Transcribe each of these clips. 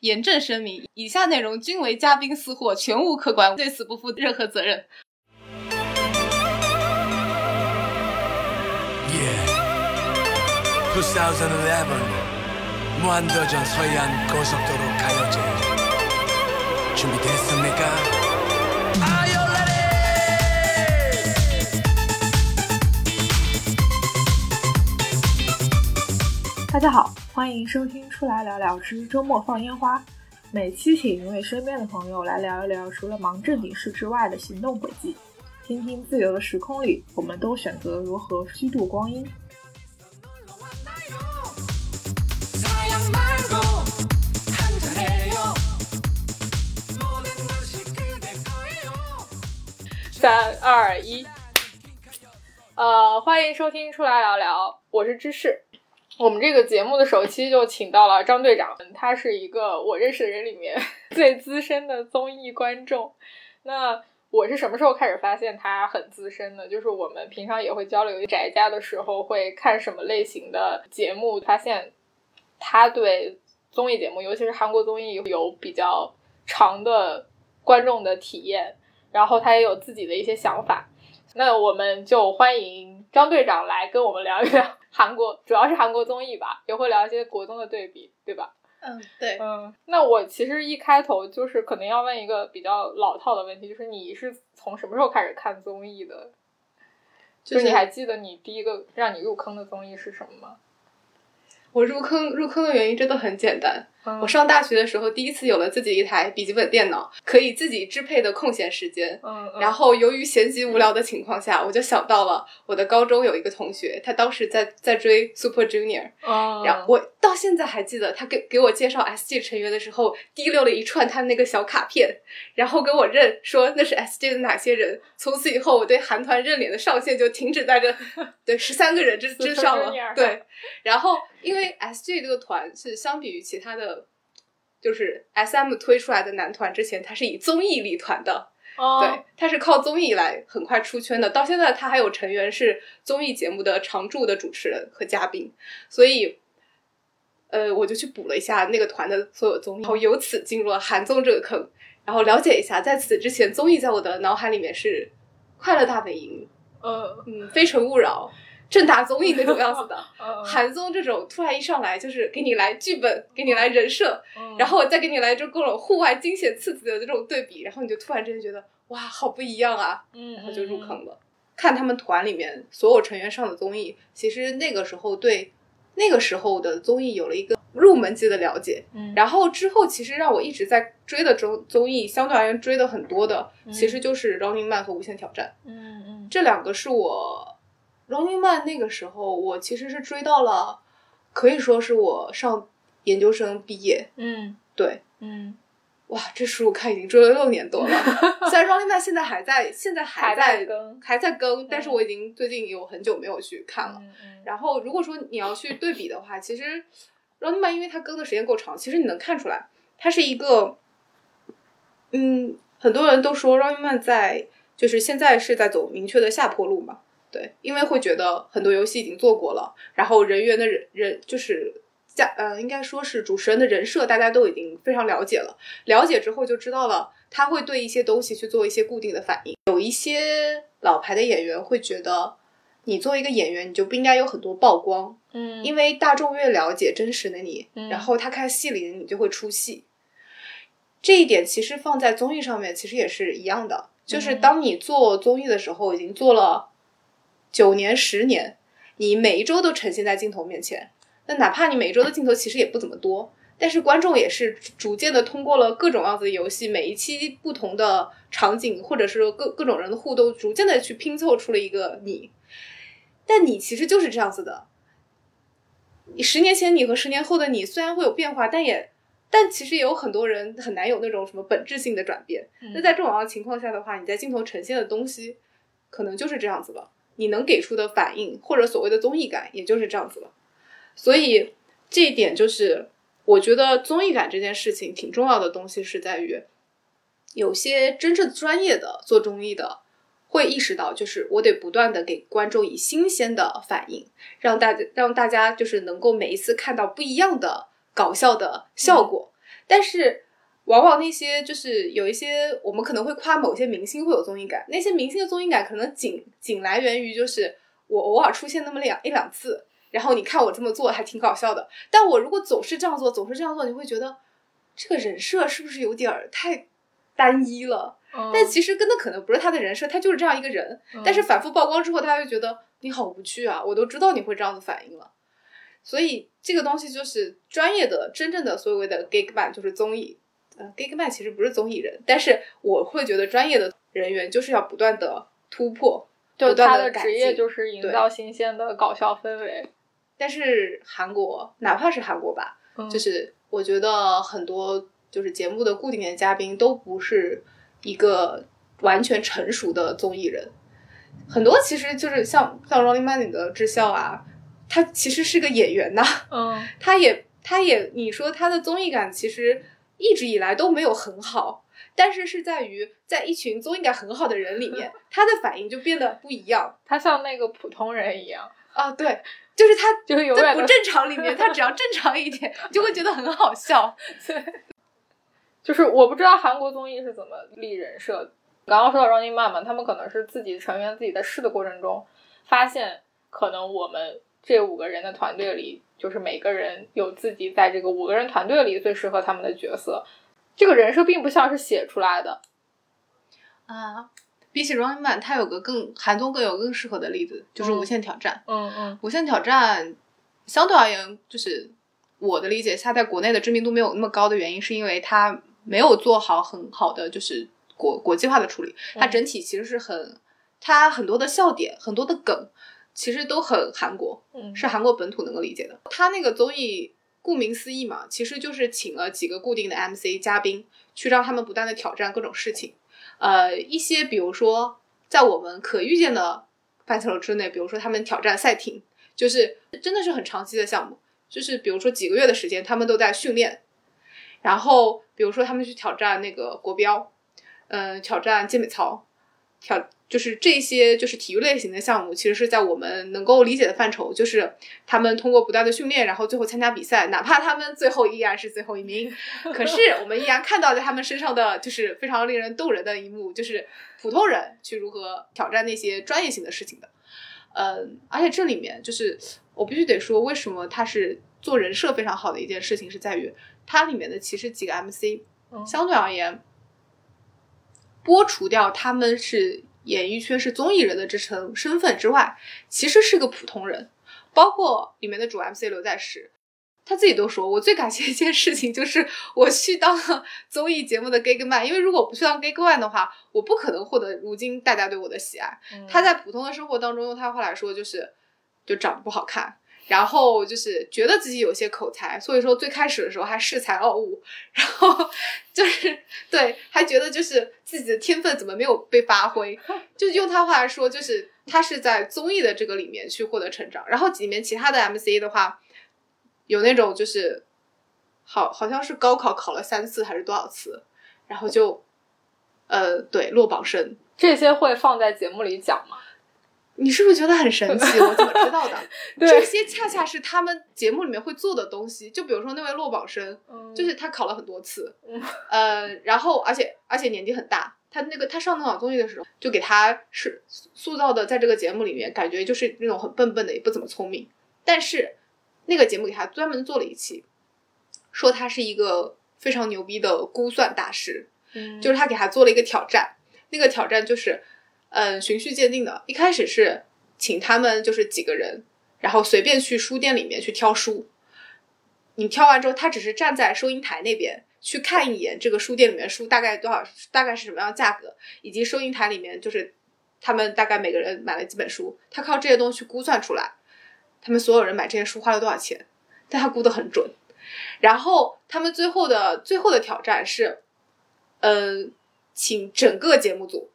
严正声明：以下内容均为嘉宾私货，全无客观，对此不负任何责任。 Yeah. 2011 무한도전 서해안 고속도로 가요제 준비됐습니까? Are you ready? 大家好， 欢迎收听《出来聊聊之周末放烟花》，每期请一位身边的朋友来聊一聊除了忙正经事之外的行动轨迹，听听自由的时空里，我们都选择如何虚度光阴。三二一，呃，欢迎收听《出来聊聊》，我是芝士。我们这个节目的首期就请到了张队长，他是一个我认识的人里面 最资深的综艺观众。那我是什么时候开始发现他很资深的？就是我们平常也会交流宅家的时候，会看什么类型的节目，发现他对综艺节目，尤其是韩国综艺有比较长的观众的体验，然后他也有自己的一些想法。那我们就欢迎张队长来跟我们聊一聊韩国，主要是韩国综艺吧，也会聊一些国综的对比，对吧？嗯，对，嗯，那我其实一开头就是可能要问一个比较老套的问题，就是你是从什么时候开始看综艺的？就是你还记得你第一个让你入坑的综艺是什么吗？我入坑入坑的原因真的很简单。嗯我上大学的时候，第一次有了自己一台笔记本电脑，可以自己支配的空闲时间。嗯，嗯然后由于闲极无聊的情况下，我就想到了我的高中有一个同学，他当时在在追 Super Junior，嗯，然后我到现在还记得他给给我介绍 SG 成员的时候，滴溜了一串他那个小卡片，然后给我认说那是 SG 的哪些人。从此以后，我对韩团认脸的上限就停止在这 对十三个人之之上了。对，然后因为 SG 这个团是相比于其他的，就是 SM 推出来的男团之前，他是以综艺立团的。哦对，他是靠综艺来很快出圈的。到现在，他还有成员是综艺节目的常驻的主持人和嘉宾，所以，呃，我就去补了一下那个团的所有综艺，然后由此进入了韩综这个坑，然后了解一下。在此之前，综艺在我的脑海里面是《快乐大本营》、呃嗯，《非诚勿扰》、正大综艺那种样子的。呃 韩综这种突然一上来就是给你来剧本，给你来人设，嗯然后再给你来这各种户外惊险刺激的这种对比，然后你就突然之间觉得哇，好不一样啊，嗯，然后就入坑了。看他们团里面所有成员上的综艺，其实那个时候对那个时候的综艺有了一个入门级的了解。嗯，然后之后，其实让我一直在追的综综艺，相对而言追的很多的，嗯其实就是《Running Man》和《无限挑战》。嗯嗯这两个是我 Running Man 那个时候，我其实是追到了，可以说是我上研究生毕业。嗯对，嗯哇，这书我看已经追了六年多了。虽然 Running Man 现在还在，现在还还在更还在更，但是我已经最近有很久没有去看了。嗯嗯，然后，如果说你要去对比的话，其实 Running Man 因为它更的时间够长，其实你能看出来，它是一个，嗯，很多人都说 Running Man 在就是现在是在走明确的下坡路嘛，对，因为会觉得很多游戏已经做过了，然后人员的人人就是。加呃，应该说是主持人的人设，大家都已经非常了解了。了解之后就知道了，他会对一些东西去做一些固定的反应。有一些老牌的演员会觉得，你作为一个演员，你就不应该有很多曝光，嗯，因为大众越了解真实的你，嗯然后他看戏里的你就会出戏。这一点其实放在综艺上面，其实也是一样的。就是嗯当你做综艺的时候，已经做了九年、十年，你每一周都呈现在镜头面前。那哪怕你每周的镜头其实也不怎么多，但是观众也是逐渐的通过了各种样子的游戏，每一期不同的场景，或者是各各种人的互动，逐渐的去拼凑出了一个你。但你其实就是这样子的，你十年前你和十年后的你虽然会有变化，但也但其实也有很多人很难有那种什么本质性的转变。嗯那在这种情况下的话，你在镜头呈现的东西可能就是这样子了，你能给出的反应或者所谓的综艺感也就是这样子了。所以这一点就是我觉得综艺感这件事情挺重要的东西是在于，有些真正专业的做综艺的。会意识到，就是我得不断的给观众以新鲜的反应，让大家让大家就是能够每一次看到不一样的搞笑的效果。但是往往那些就是有一些我们可能会夸某些明星会有综艺感，那些明星的综艺感可能仅仅来源于就是我偶尔出现那么两一两次，然后你看我这么做还挺搞笑的。但我如果总是这样做，总是这样做，你会觉得这个人设是不是有点儿太单一了？嗯但其实跟的可能不是他的人设，他就是这样一个人。但是反复曝光之后，大家就觉得你好无趣啊，我都知道你会这样子反应了。所以这个东西就是专业的、真正的所谓的 gig man，就是综艺。呃，gig man 其实不是综艺人，但是我会觉得专业的人员就是要不断的突破，就他的职业就是营造新鲜的搞笑氛围，但是韩国，哪怕是韩国吧，嗯就是我觉得很多就是节目的固定的嘉宾都不是一个完全成熟的综艺人，很多其实就是像像 Running Man 里的智孝啊，他其实是个演员呐，嗯。他也他也你说他的综艺感其实一直以来都没有很好。但是是在于，在一群综艺感很好的人里面，他的反应就变得不一样 他像那个普通人一样，啊！对，就是他 就是永在不正常里面，他只要正常一点，就会觉得很好笑。对就是我不知道韩国综艺是怎么立人设的。刚刚说到 Running Man 嘛，他们可能是自己成员自己在试的过程中，发现可能我们这五个人的团队里，就是每个人有自己在这个五个人团队里最适合他们的角色。这个人设并不像是写出来的，啊，比起 Running Man，它有个更韩综更有更适合的例子，就是《嗯无限挑战》嗯嗯无限挑战相对而言，就是我的理解，它在国内的知名度没有那么高的原因，是因为它没有做好很好的就是国国际化的处理。它嗯整体其实是很，它很多的笑点、很多的梗，其实都很韩国，嗯，是韩国本土能够理解的。他那个综艺，顾名思义嘛，其实就是请了几个固定的 MC 嘉宾，去让他们不断的挑战各种事情。呃，一些比如说在我们可预见的范畴之内，比如说他们挑战赛艇，就是真的是很长期的项目，就是比如说几个月的时间，他们都在训练。然后比如说他们去挑战那个国标，嗯、挑战健美操，挑就是这些就是体育类型的项目，其实是在我们能够理解的范畴，就是他们通过不断的训练，然后最后参加比赛，哪怕他们最后依然是最后一名，可是我们依然看到在他们身上的就是非常令人动人的一幕，就是普通人去如何挑战那些专业性的事情的。嗯，而且这里面就是我必须得说，为什么他是做人设非常好的一件事情，是在于它里面的其实几个 MC，嗯相对而言，剥除掉他们是演艺圈是综艺人的这层身份之外，其实是个普通人。包括里面的主 MC 刘在石，他自己都说，我最感谢一件事情就是我去当了 综艺节目的 gig man，因为如果不去当 gig man 的话，我不可能获得如今大家对我的喜爱。嗯他在普通的生活当中，用他话来说就是，就长得不好看，然后就是觉得自己有些口才，所以说最开始的时候还恃才傲物，然后就是对，还觉得就是自己的天分怎么没有被发挥，就用他话来说，就是他是在综艺的这个里面去获得成长，然后里面其他的 MC 的话，有那种就是，好好像是高考考了三次还是多少次，然后就，呃，对，落榜生，这些会放在节目里讲吗？你是不是觉得很神奇？我怎么知道的？这些恰恰是他们节目里面会做的东西。就比如说那位落榜生，嗯就是他考了很多次，嗯 呃，然后而且而且年纪很大。他那个他上那档综艺的时候，就给他是塑造的，在这个节目里面，感觉就是那种很笨笨的，也不怎么聪明。但是那个节目给他专门做了一期，说他是一个非常牛逼的估算大师。嗯就是他给他做了一个挑战，那个挑战就是，嗯，循序渐进的。一开始是请他们就是几个人，然后随便去书店里面去挑书。你挑完之后，他只是站在收银台那边去看一眼这个书店里面书大概多少，大概是什么样的价格，以及收银台里面就是他们大概每个人买了几本书，他靠这些东西估算出来，他们所有人买这些书花了多少钱，但他估得很准。然后他们最后的最后的挑战是，嗯，请整个节目组，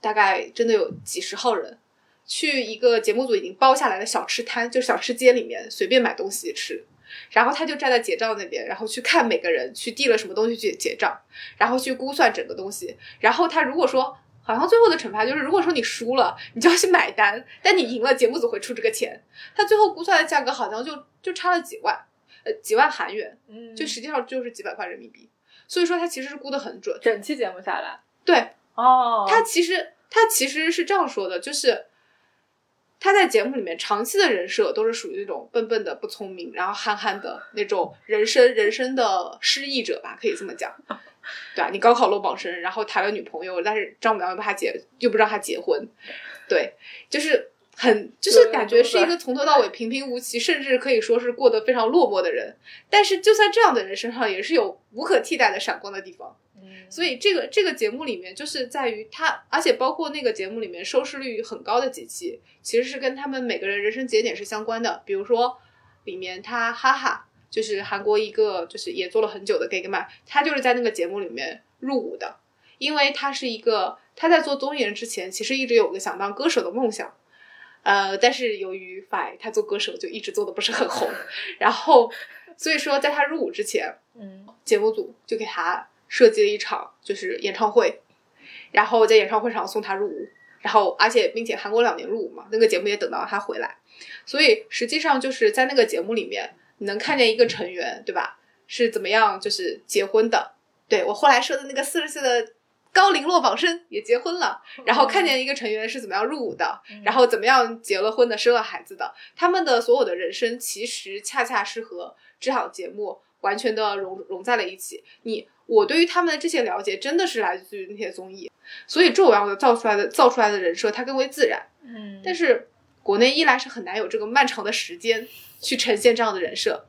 大概真的有几十号人，去一个节目组已经包下来的小吃摊，就小吃街里面随便买东西吃。然后他就站在结账那边，然后去看每个人去递了什么东西去结账，然后去估算整个东西。然后他如果说，好像最后的惩罚就是，如果说你输了，你就要去买单；但你赢了，节目组会出这个钱。他最后估算的价格好像就就差了几万。呃几万韩元，嗯，就实际上就是几百块人民币。所以说他其实是估的很准。整期节目下来，对哦，他其实他其实是这样说的，就是他在节目里面长期的人设都是属于那种笨笨的、不聪明，然后憨憨的那种人生人生的失意者吧，可以这么讲。对啊，你高考落榜生，然后谈了女朋友，但是丈母娘又不他结，又不让他结婚，对，就是很就是感觉是一个从头到尾平平无奇，甚至可以说是过得非常落寞的人。但是就算这样的人身上，也是有无可替代的闪光的地方。嗯，所以这个这个节目里面，就是在于他，而且包括那个节目里面收视率很高的几期，其实是跟他们每个人人生节点是相关的。比如说里面他哈哈，就是韩国一个就是也做了很久的 gay man，他就是在那个节目里面入伍的，因为他是一个他在做综艺人之前，其实一直有个想当歌手的梦想。呃，但是由于 Fi 他做歌手就一直做的不是很红，然后所以说在他入伍之前，嗯。节目组就给他设计了一场就是演唱会，然后在演唱会上送他入伍，然后而且并且韩国两年入伍嘛，那个节目也等到他回来，所以实际上就是在那个节目里面，你能看见一个成员对吧，是怎么样就是结婚的，对我后来说的那个四十岁的。高龄落榜生也结婚了，然后看见一个成员是怎么样入伍的，然后怎么样结了婚的、生了孩子的，他们的所有的人生其实恰恰是和这场节目完全的融融在了一起。你我对于他们的这些了解，真的是来自于那些综艺，所以重要的造出来的造出来的人设，它更为自然。嗯，但是国内一来是很难有这个漫长的时间去呈现这样的人设，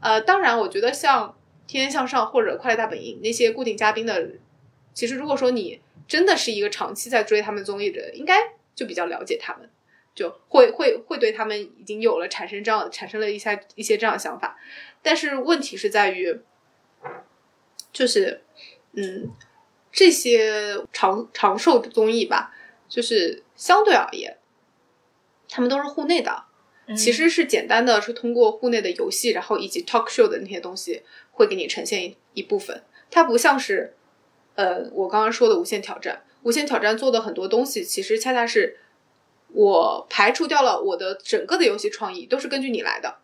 呃，当然我觉得像《天天向上》或者《快乐大本营》那些固定嘉宾的，其实如果说你真的是一个长期在追他们综艺的人，应该就比较了解他们，就会会会对他们已经有了产生这样产生了一下一些这样的想法。但是问题是在于，就是嗯，这些长长寿的综艺吧，就是相对而言，他们都是户内的，嗯其实是简单的是通过户内的游戏，然后以及 talk show 的那些东西，会给你呈现一一部分。它不像是，呃，我刚刚说的无限挑战，无限挑战做的很多东西，其实恰恰是我排除掉了我的整个的游戏创意都是根据你来的，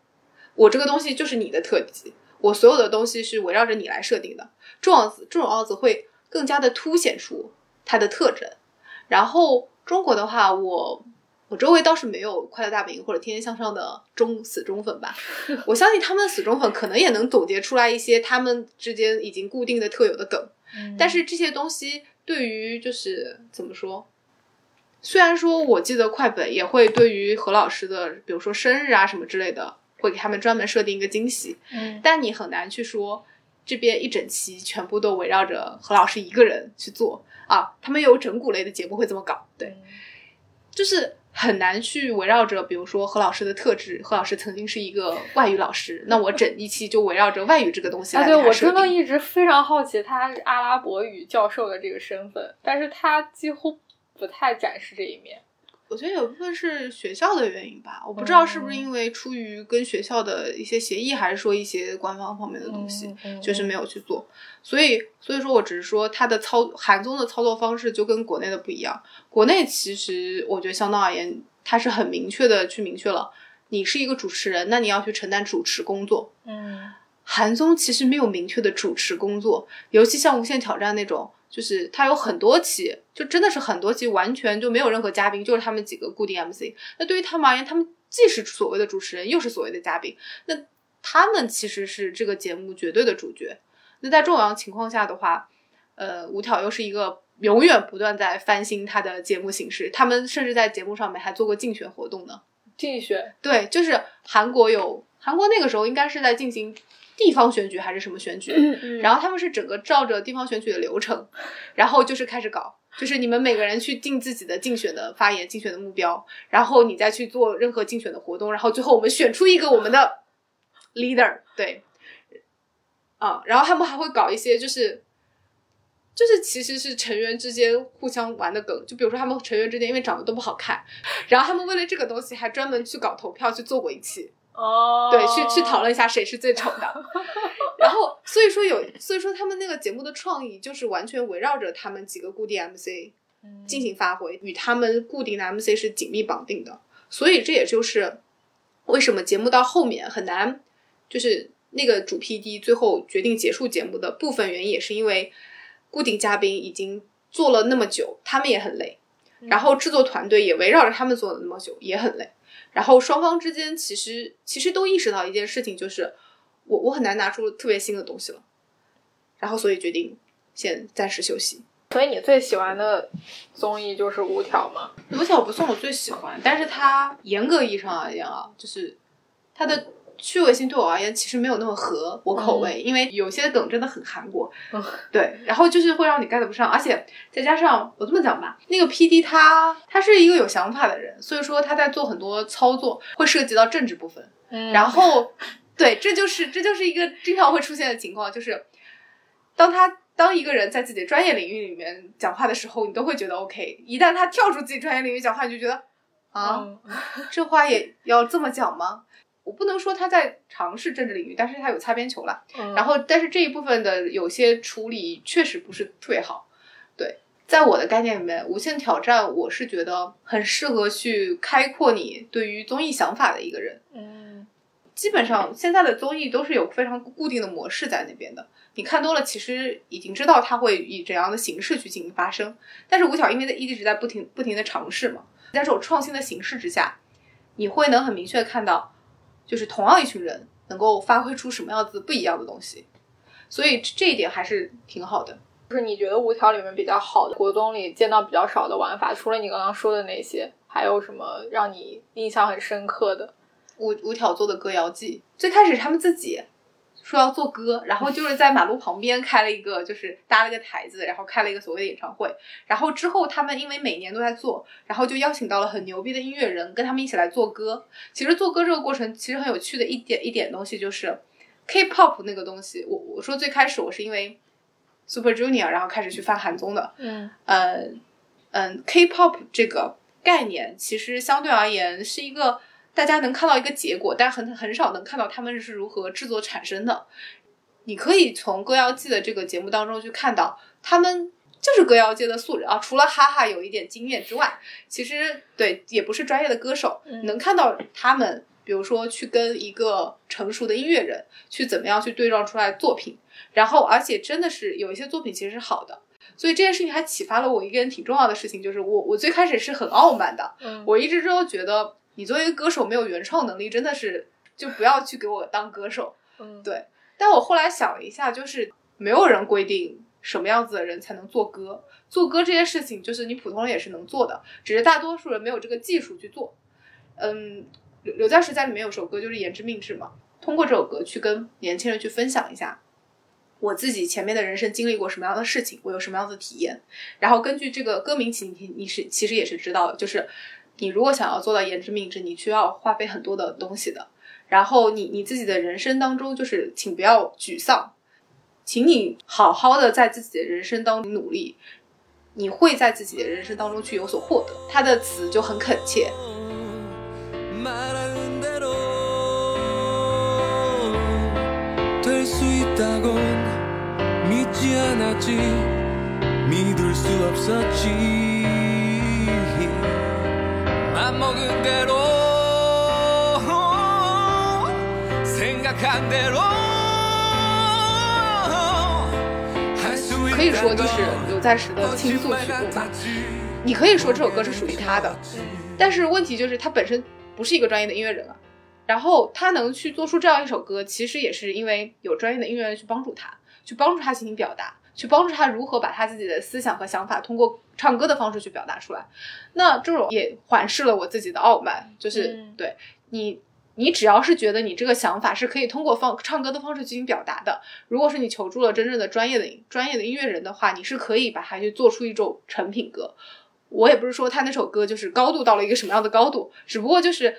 我这个东西就是你的特辑，我所有的东西是围绕着你来设定的。这种这种奥子会更加的凸显出它的特征。然后中国的话，我我周围倒是没有快乐大本营或者天天向上的忠死忠粉吧。我相信他们的死忠粉可能也能总结出来一些他们之间已经固定的特有的梗。嗯但是这些东西对于就是怎么说？虽然说我记得快本也会对于何老师的，比如说生日啊什么之类的，会给他们专门设定一个惊喜，嗯但你很难去说这边一整期全部都围绕着何老师一个人去做啊。他们有整蛊类的节目会这么搞，对，就是很难去围绕着，比如说何老师的特质，何老师曾经是一个外语老师，那我整一期就围绕着外语这个东西 啊，对来给他设我真的一直非常好奇他阿拉伯语教授的这个身份，但是他几乎不太展示这一面。我觉得有部分是学校的原因吧，我不知道是不是嗯因为出于跟学校的一些协议，还是说一些官方方面的东西，嗯就是没有去做。所以，所以说我只是说它的操韩综的操作方式就跟国内的不一样。国内其实我觉得相当而言，它是很明确的去明确了，你是一个主持人，那你要去承担主持工作。嗯韩综其实没有明确的主持工作，尤其像《无限挑战》那种，就是它有很多期，就真的是很多期完全就没有任何嘉宾，就是他们几个固定 MC。那对于他们而言，他们既是所谓的主持人，又是所谓的嘉宾，那他们其实是这个节目绝对的主角。那在这种情况下的话，呃，吴挑又是一个永远不断在翻新他的节目形式，他们甚至在节目上面还做过竞选活动呢。竞选对，就是韩国有韩国那个时候应该是在进行地方选举还是什么选举，嗯然后他们是整个照着地方选举的流程，然后就是开始搞，就是你们每个人去定自己的竞选的发言、竞选的目标，然后你再去做任何竞选的活动，然后最后我们选出一个我们的 leader，对，啊，然后他们还会搞一些就是。就是其实是成员之间互相玩的梗，就比如说他们成员之间因为长得都不好看，然后他们为了这个东西还专门去搞投票去做过一期，哦，对，去去讨论一下谁是最丑的。然后所以说有，所以说他们那个节目的创意就是完全围绕着他们几个固定 MC 嗯进行发挥，与他们固定的 MC 是紧密绑定的。所以这也就是为什么节目到后面很难，就是那个主 PD 最后决定结束节目的部分原因，也是因为固定嘉宾已经做了那么久，他们也很累，然后制作团队也围绕着他们做了那么久，也很累。然后双方之间其实其实都意识到一件事情，就是我我很难拿出特别新的东西了，然后所以决定先暂时休息。所以你最喜欢的综艺就是《五条》吗？五条不算我最喜欢，但是它严格意义上而言啊，就是它的趣味性对我而言其实没有那么合我口味，因为有些梗真的很韩国，嗯对，然后就是会让你 get 不上，而且再加上我这么讲吧，那个 P D 他他是一个有想法的人，所以说他在做很多操作会涉及到政治部分，嗯。然后对，这就是这就是一个经常会出现的情况，就是当他当一个人在自己的专业领域里面讲话的时候，你都会觉得 OK，一旦他跳出自己专业领域讲话，你就觉得啊，嗯。这话也要这么讲吗？我不能说他在尝试政治领域，但是他有擦边球了。嗯然后，但是这一部分的有些处理确实不是特别好。对，在我的概念里面，《无限挑战》我是觉得很适合去开阔你对于综艺想法的一个人。嗯基本上现在的综艺都是有非常固定的模式在那边的，你看多了，其实已经知道它会以怎样的形式去进行发生。但是吴晓因为在一直在不停不停的尝试嘛，在这种创新的形式之下，你会能很明确的看到，就是同样一群人能够发挥出什么样子不一样的东西，所以这一点还是挺好的。就是你觉得五条里面比较好的国综里见到比较少的玩法，除了你刚刚说的那些，还有什么让你印象很深刻的？五五条做的歌谣祭，最开始他们自己说要做歌，然后就是在马路旁边开了一个，就是搭了个台子，然后开了一个所谓的演唱会。然后之后他们因为每年都在做，然后就邀请到了很牛逼的音乐人跟他们一起来做歌。其实做歌这个过程其实很有趣的一点一点东西就是，K-pop 那个东西，我我说最开始我是因为 Super Junior 然后开始去翻韩综的，嗯嗯，嗯，K-pop 这个概念其实相对而言是一个大家能看到一个结果，但很很少能看到他们是如何制作产生的。你可以从歌谣季的这个节目当中去看到，他们就是歌谣界的素人啊，除了哈哈有一点经验之外，其实对也不是专业的歌手，嗯。能看到他们，比如说去跟一个成熟的音乐人去怎么样去对撞出来作品，然后而且真的是有一些作品其实是好的，所以这件事情还启发了我一个人挺重要的事情，就是我我最开始是很傲慢的，嗯。我一直都觉得你作为一个歌手没有原创能力，真的是就不要去给我当歌手。嗯对但我后来想了一下，就是没有人规定什么样子的人才能做歌，做歌这件事情就是你普通人也是能做的，只是大多数人没有这个技术去做。嗯，刘刘在石家里面有首歌就是《言之命至》嘛，通过这首歌去跟年轻人去分享一下。我自己前面的人生经历过什么样的事情，我有什么样的体验，然后根据这个歌名起，你你是其实也是知道的，就是你如果想要做到言之命至，你需要花费很多的东西的。然后你你自己的人生当中，就是请不要沮丧，请你好好的在自己的人生当中努力，你会在自己的人生当中去有所获得。他的词就很恳切，可以说就是刘在石的倾诉曲目吧。你可以说这首歌是属于他的，但是问题就是他本身不是一个专业的音乐人啊。然后他能去做出这样一首歌，其实也是因为有专业的音乐人去帮助他，去帮助他进行表达，去帮助他如何把他自己的思想和想法通过唱歌的方式去表达出来。那这种也缓释了我自己的傲慢，就是、嗯对你，你只要是觉得你这个想法是可以通过方唱歌的方式进行表达的，如果是你求助了真正的专业的专业的音乐人的话，你是可以把它去做出一种成品歌。我也不是说他那首歌就是高度到了一个什么样的高度，只不过就是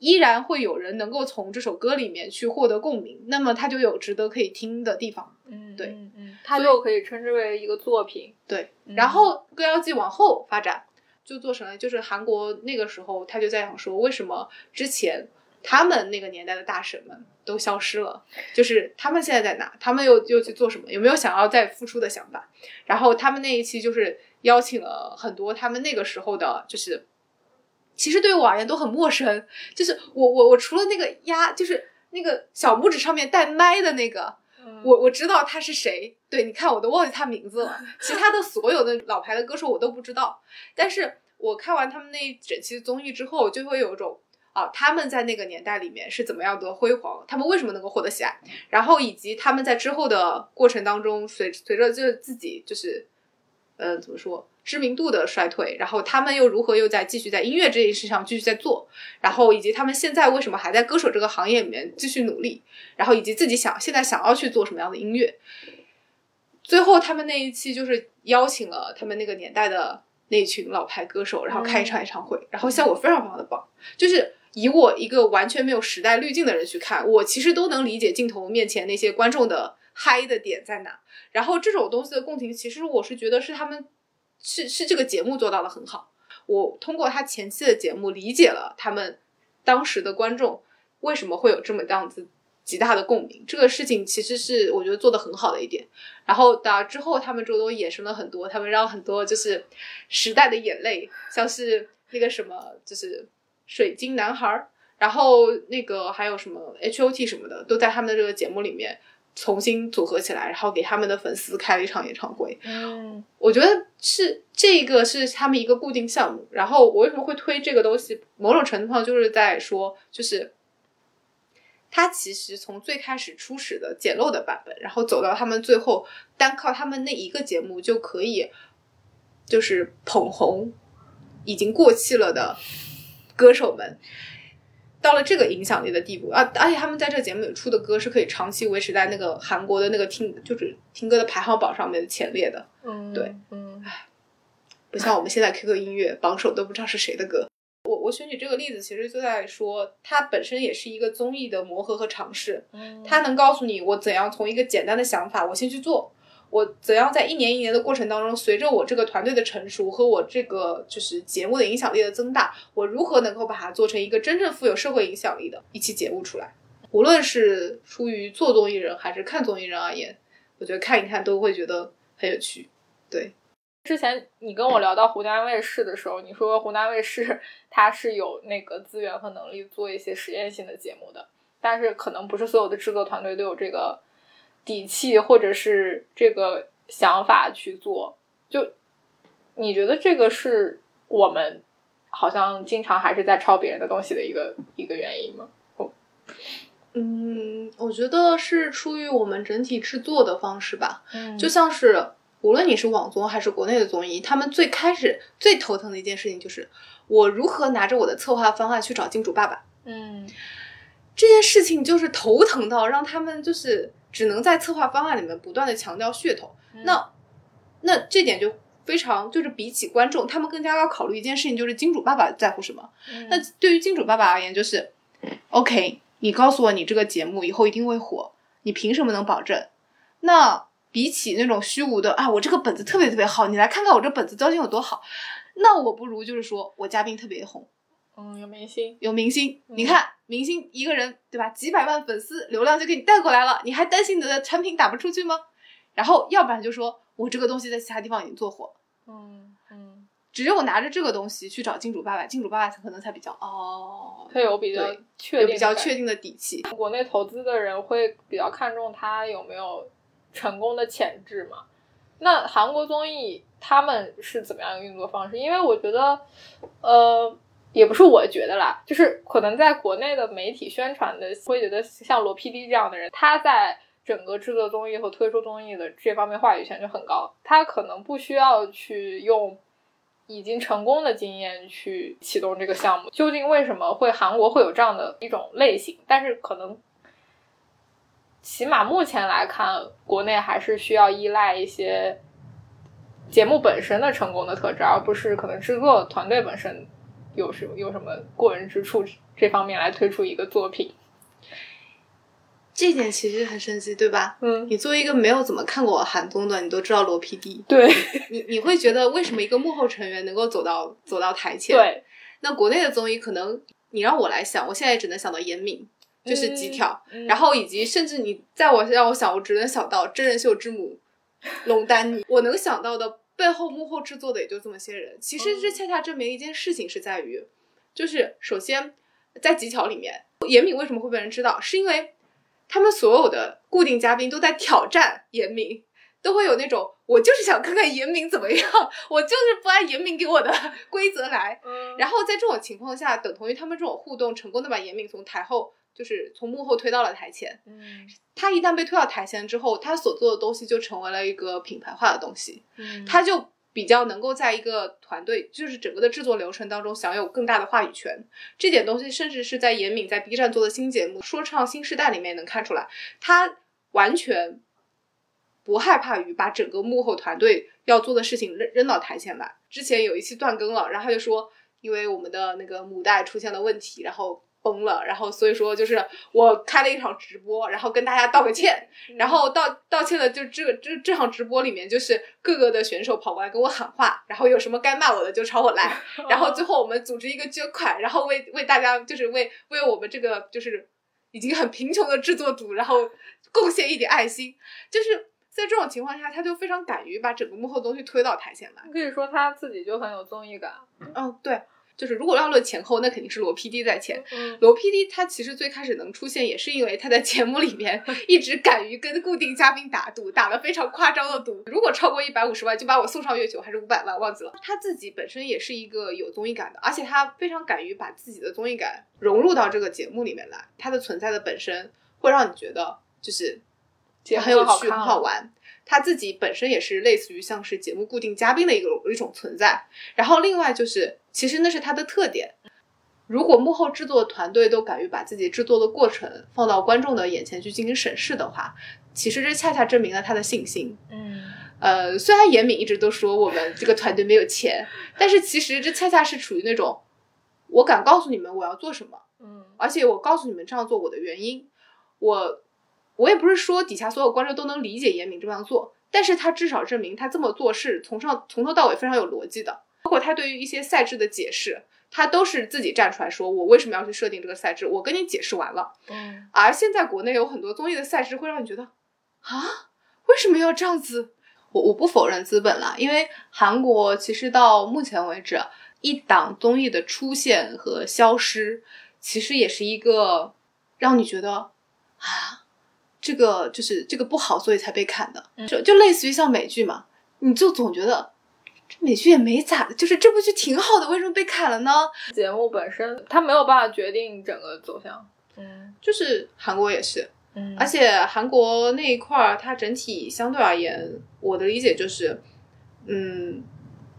依然会有人能够从这首歌里面去获得共鸣，那么他就有值得可以听的地方。嗯，对嗯，嗯，它就可以称之为一个作品。对，嗯然后歌谣季往后发展，就做成了就是韩国那个时候他就在想说，为什么之前他们那个年代的大神们都消失了，就是他们现在在哪？他们又又去做什么？有没有想要再复出的想法？然后他们那一期就是邀请了很多他们那个时候的，就是其实对我而言都很陌生，就是我我我除了那个压，就是那个小拇指上面带麦的那个，我我知道他是谁。对，你看我都忘记他名字了，其他的所有的老牌的歌手我都不知道。但是我看完他们那一整期综艺之后，就会有一种啊，他们在那个年代里面是怎么样的辉煌，他们为什么能够获得喜爱，然后以及他们在之后的过程当中，随随着就自己就是，呃，怎么说？知名度的衰退，然后他们又如何又在继续在音乐这件事上继续在做，然后以及他们现在为什么还在歌手这个行业里面继续努力，然后以及自己想现在想要去做什么样的音乐。最后他们那一期就是邀请了他们那个年代的那群老牌歌手，然后开一场演唱会，然后效果非常非常的棒。就是以我一个完全没有时代滤镜的人去看，我其实都能理解镜头面前那些观众的嗨的点在哪。然后这种东西的共情，其实我是觉得是他们是是这个节目做到的很好。我通过他前期的节目理解了他们当时的观众为什么会有这么样子极大的共鸣。这个事情其实是我觉得做的很好的一点。然后打之后，他们这都衍生了很多，他们让很多就是时代的眼泪，像是那个什么，就是水晶男孩儿，然后那个还有什么 H O T 什么的，都在他们的这个节目里面重新组合起来，然后给他们的粉丝开了一场演唱会。嗯我觉得是这个是他们一个固定项目。然后我为什么会推这个东西？某种程度上就是在说，就是他其实从最开始初始的简陋的版本，然后走到他们最后单靠他们那一个节目就可以，就是捧红已经过气了的歌手们。到了这个影响力的地步啊！而且他们在这个节目里出的歌是可以长期维持在那个韩国的那个听就是听歌的排行榜上面的前列的，嗯，对，嗯不像我们现在 QQ 音乐榜首都不知道是谁的歌。我我选举这个例子，其实就在说，它本身也是一个综艺的磨合和尝试。嗯，它能告诉你我怎样从一个简单的想法，我先去做，我怎样在一年一年的过程当中，随着我这个团队的成熟和我这个就是节目的影响力的增大，我如何能够把它做成一个真正富有社会影响力的一期节目出来。无论是出于做综艺人还是看综艺人而言，我觉得看一看都会觉得很有趣。对，之前你跟我聊到湖南卫视的时候，你说湖南卫视它是有那个资源和能力做一些实验性的节目的，但是可能不是所有的制作团队都有这个底气或者是这个想法去做。就你觉得这个是我们好像经常还是在抄别人的东西的一个一个原因吗？嗯，我觉得是出于我们整体制作的方式吧。嗯就像是无论你是网综还是国内的综艺，他们最开始最头疼的一件事情就是我如何拿着我的策划方案去找金主爸爸。嗯这件事情就是头疼到让他们就是只能在策划方案里面不断的强调噱头。那那这点就非常就是比起观众，他们更加要考虑一件事情，就是金主爸爸在乎什么。嗯那对于金主爸爸而言，就是 OK，你告诉我你这个节目以后一定会火，你凭什么能保证？那比起那种虚无的啊，我这个本子特别特别好，你来看看我这本子究竟有多好，那我不如就是说我嘉宾特别红，嗯有明星，有明星，嗯你看明星一个人对吧，几百万粉丝流量就给你带过来了，你还担心你的产品打不出去吗？然后要不然就说我这个东西在其他地方已经做火，嗯嗯，只有拿着这个东西去找金主爸爸，金主爸爸才可能才比较哦，他有比较确定有比较确定的底气。国内投资的人会比较看重他有没有成功的潜质嘛？那韩国综艺他们是怎么样一个运作方式？因为我觉得，呃，也不是我觉得啦，就是可能在国内的媒体宣传的，会觉得像罗 PD 这样的人，他在整个制作综艺和推出综艺的这方面话语权就很高，他可能不需要去用。已经成功的经验去启动这个项目，究竟为什么会韩国会有这样的一种类型？但是可能起码目前来看，国内还是需要依赖一些节目本身的成功的特质，而不是可能制作团队本身有什有什么过人之处这方面来推出一个作品。这点其实很神奇，对吧？嗯，你作为一个没有怎么看过韩综的，你都知道罗 PD，对你你会觉得为什么一个幕后成员能够走到走到台前？，对，那国内的综艺可能你让我来想，我现在只能想到严敏，就是极挑，嗯然后以及甚至你在我让我想，我只能想到真人秀之母龙丹妮，我能想到的背后幕后制作的也就这么些人。其实这恰恰证明一件事情是在于，就是首先在技巧里面，严敏为什么会被人知道？是因为他们所有的固定嘉宾都在挑战严敏，都会有那种我就是想看看严敏怎么样，我就是不按严敏给我的规则来。嗯然后在这种情况下，等同于他们这种互动成功的把严敏从台后，就是从幕后推到了台前。嗯他一旦被推到台前之后，他所做的东西就成为了一个品牌化的东西，嗯他就比较能够在一个团队，就是整个的制作流程当中享有更大的话语权。这点东西甚至是在严敏在 B 站做的新节目《说唱新时代》里面能看出来，他完全不害怕于把整个幕后团队要做的事情扔扔到台前来。之前有一期断更了，然后他就说，因为我们的那个母带出现了问题，然后崩了，然后所以说就是我开了一场直播，然后跟大家道个歉，然后道道歉的就这个这这场直播里面，就是各个的选手跑过来跟我喊话，然后有什么该骂我的就朝我来，然后最后我们组织一个捐款，然后为为大家就是为为我们这个就是已经很贫穷的制作组，然后贡献一点爱心，就是在这种情况下，他就非常敢于把整个幕后东西推到台前来。可以说他自己就很有综艺感。嗯，对，就是如果要论前后，那肯定是罗 PD 在前。嗯罗 PD 他其实最开始能出现，也是因为他在节目里面 一直敢于跟固定嘉宾打赌，打了非常夸张的赌，如果超过一百五十万就把我送上月球，还是五百万忘记了。他自己本身也是一个有综艺感的，而且他非常敢于把自己的综艺感融入到这个节目里面来，他的存在的本身会让你觉得就是也很有趣、很好玩。他自己本身也是类似于像是节目固定嘉宾的一个一种存在，然后另外就是，其实那是他的特点。如果幕后制作团队都敢于把自己制作的过程放到观众的眼前去进行审视的话，其实这恰恰证明了他的信心。嗯呃，虽然严敏一直都说我们这个团队没有钱，但是其实这恰恰是处于那种，我敢告诉你们我要做什么，嗯而且我告诉你们这样做我的原因，我我也不是说底下所有观众都能理解严敏这样做，但是他至少证明他这么做是从上从头到尾非常有逻辑的，包括他对于一些赛制的解释，他都是自己站出来说我为什么要去设定这个赛制，我跟你解释完了。嗯而现在国内有很多综艺的赛制会让你觉得啊，为什么要这样子？我我不否认资本啦，因为韩国其实到目前为止，一档综艺的出现和消失，其实也是一个让你觉得啊，这个就是这个不好，所以才被砍的，嗯就就类似于像美剧嘛，你就总觉得这美剧也没咋，就是这部剧挺好的，为什么被砍了呢？节目本身它没有办法决定整个走向。嗯就是韩国也是，嗯而且韩国那一块儿，它整体相对而言，我的理解就是，嗯，